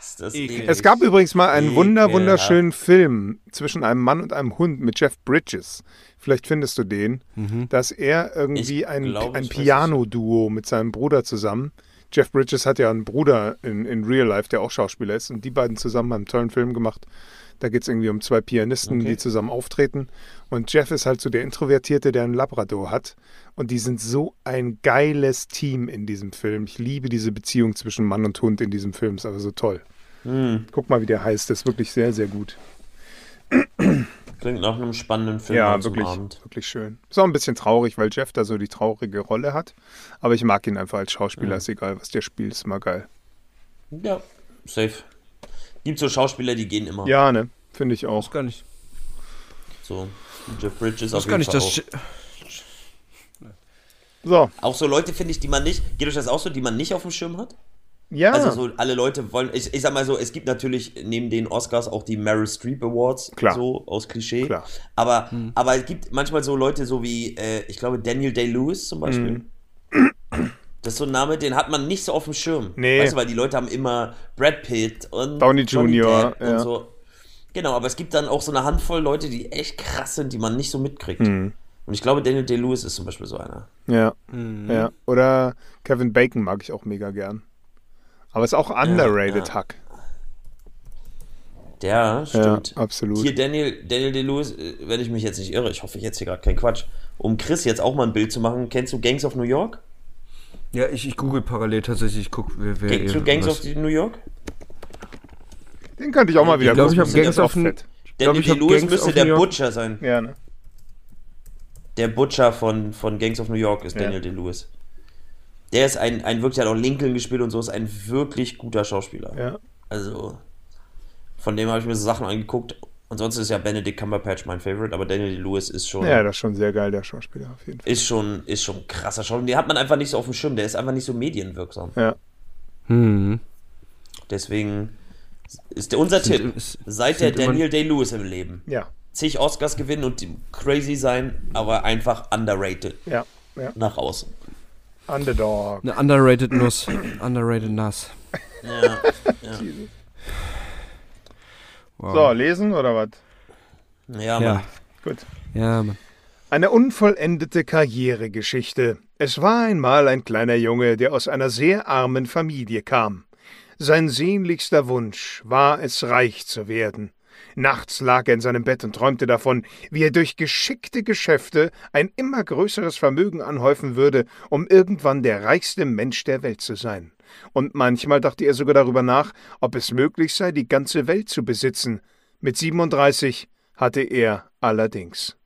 Ist das Eklig. eklig. Es gab übrigens mal einen wunder, wunderschönen Film zwischen einem Mann und einem Hund mit Jeff Bridges. Vielleicht findest du den, dass er irgendwie Ich ein, ein Piano-Duo mit seinem Bruder zusammen. Jeff Bridges hat ja einen Bruder in, in Real Life, der auch Schauspieler ist. Und die beiden zusammen haben einen tollen Film gemacht. Da geht es irgendwie um zwei Pianisten, Okay. die zusammen auftreten. Und Jeff ist halt so der Introvertierte, der einen Labrador hat. Und die sind so ein geiles Team in diesem Film. Ich liebe diese Beziehung zwischen Mann und Hund in diesem Film. Ist aber so toll. Hm, Guck mal, wie der heißt. Das ist wirklich sehr, sehr gut. Klingt nach einem spannenden Film Ja, wirklich, Abend. wirklich schön. Ist auch ein bisschen traurig, weil Jeff da so die traurige Rolle hat. Aber ich mag ihn einfach als Schauspieler. Ist egal, was der spielt. Ist immer geil. Ja, safe. Gibt so Schauspieler, die gehen immer. Ja, ne? Finde ich auch. gar nicht. So. Jeff Bridges Das auf ist gar jeden nicht Fall das. auch. So. Auch so Leute, finde ich, die man nicht, geht euch das auch so, die man nicht auf dem Schirm hat? Ja. Also so alle Leute wollen, ich, ich sag mal so, es gibt natürlich neben den Oscars auch die Meryl Streep Awards, Klar. so aus Klischee. Klar. Aber, aber es gibt manchmal so Leute so wie, äh, ich glaube, Daniel Day-Lewis zum Beispiel. Das ist so ein Name, den hat man nicht so auf dem Schirm. Nee. Weißt du, weil die Leute haben immer Brad Pitt und Downey Jr., ja. und so. Genau, aber es gibt dann auch so eine Handvoll Leute, die echt krass sind, die man nicht so mitkriegt. Hm. Und ich glaube, Daniel Day-Lewis ist zum Beispiel so einer. ja. Mhm. ja. Oder Kevin Bacon mag ich auch mega gern. Aber ist auch underrated ja. Hack. Der, stimmt. Ja, absolut. Hier Daniel, Daniel DeLewis, äh, wenn ich mich jetzt nicht irre, ich hoffe, ich jetzt hier gerade keinen Quatsch. Um Chris jetzt auch mal ein Bild zu machen, kennst du Gangs of New York? Ja, ich, ich google parallel tatsächlich, ich guck, wer, wer Kennst du Gangs was- of New York? Den könnte ich auch mal wieder ich gucken. hab Der Gangs of New- glaub, Daniel ich Gangs müsste der York- Butcher sein. Ja, ne? Der Butcher von, von Gangs of New York ist Ja. Daniel DeLewis. Der ist ein, ein wirklich, hat auch Lincoln gespielt und so, ist ein wirklich guter Schauspieler. Ja. Also, von dem habe ich mir so Sachen angeguckt. Und sonst ist ja Benedict Cumberbatch mein Favorite, aber Daniel Lewis ist schon. Ja, das ist schon sehr geil, der Schauspieler auf jeden Fall. Ist schon, ist schon krasser Schauspieler. Den hat man einfach nicht so auf dem Schirm, der ist einfach nicht so medienwirksam. Ja. Hm. Deswegen ist der, unser Tipp. Seid der Daniel Day-Lewis im Leben. Ja. Zig Oscars gewinnen und crazy sein, aber einfach underrated Ja. Ja. nach außen. Underdog. Eine underrated Nuss. underrated Nass. Ja. Wow. So, lesen oder was? Ja, Mann. Ja. Gut. Ja, Mann. Eine unvollendete Karrieregeschichte. Es war einmal ein kleiner Junge, der aus einer sehr armen Familie kam. Sein sehnlichster Wunsch war es, reich zu werden. Nachts lag er in seinem Bett und träumte davon, wie er durch geschickte Geschäfte ein immer größeres Vermögen anhäufen würde, um irgendwann der reichste Mensch der Welt zu sein. Und manchmal dachte er sogar darüber nach, ob es möglich sei, die ganze Welt zu besitzen. Mit 37 hatte er allerdings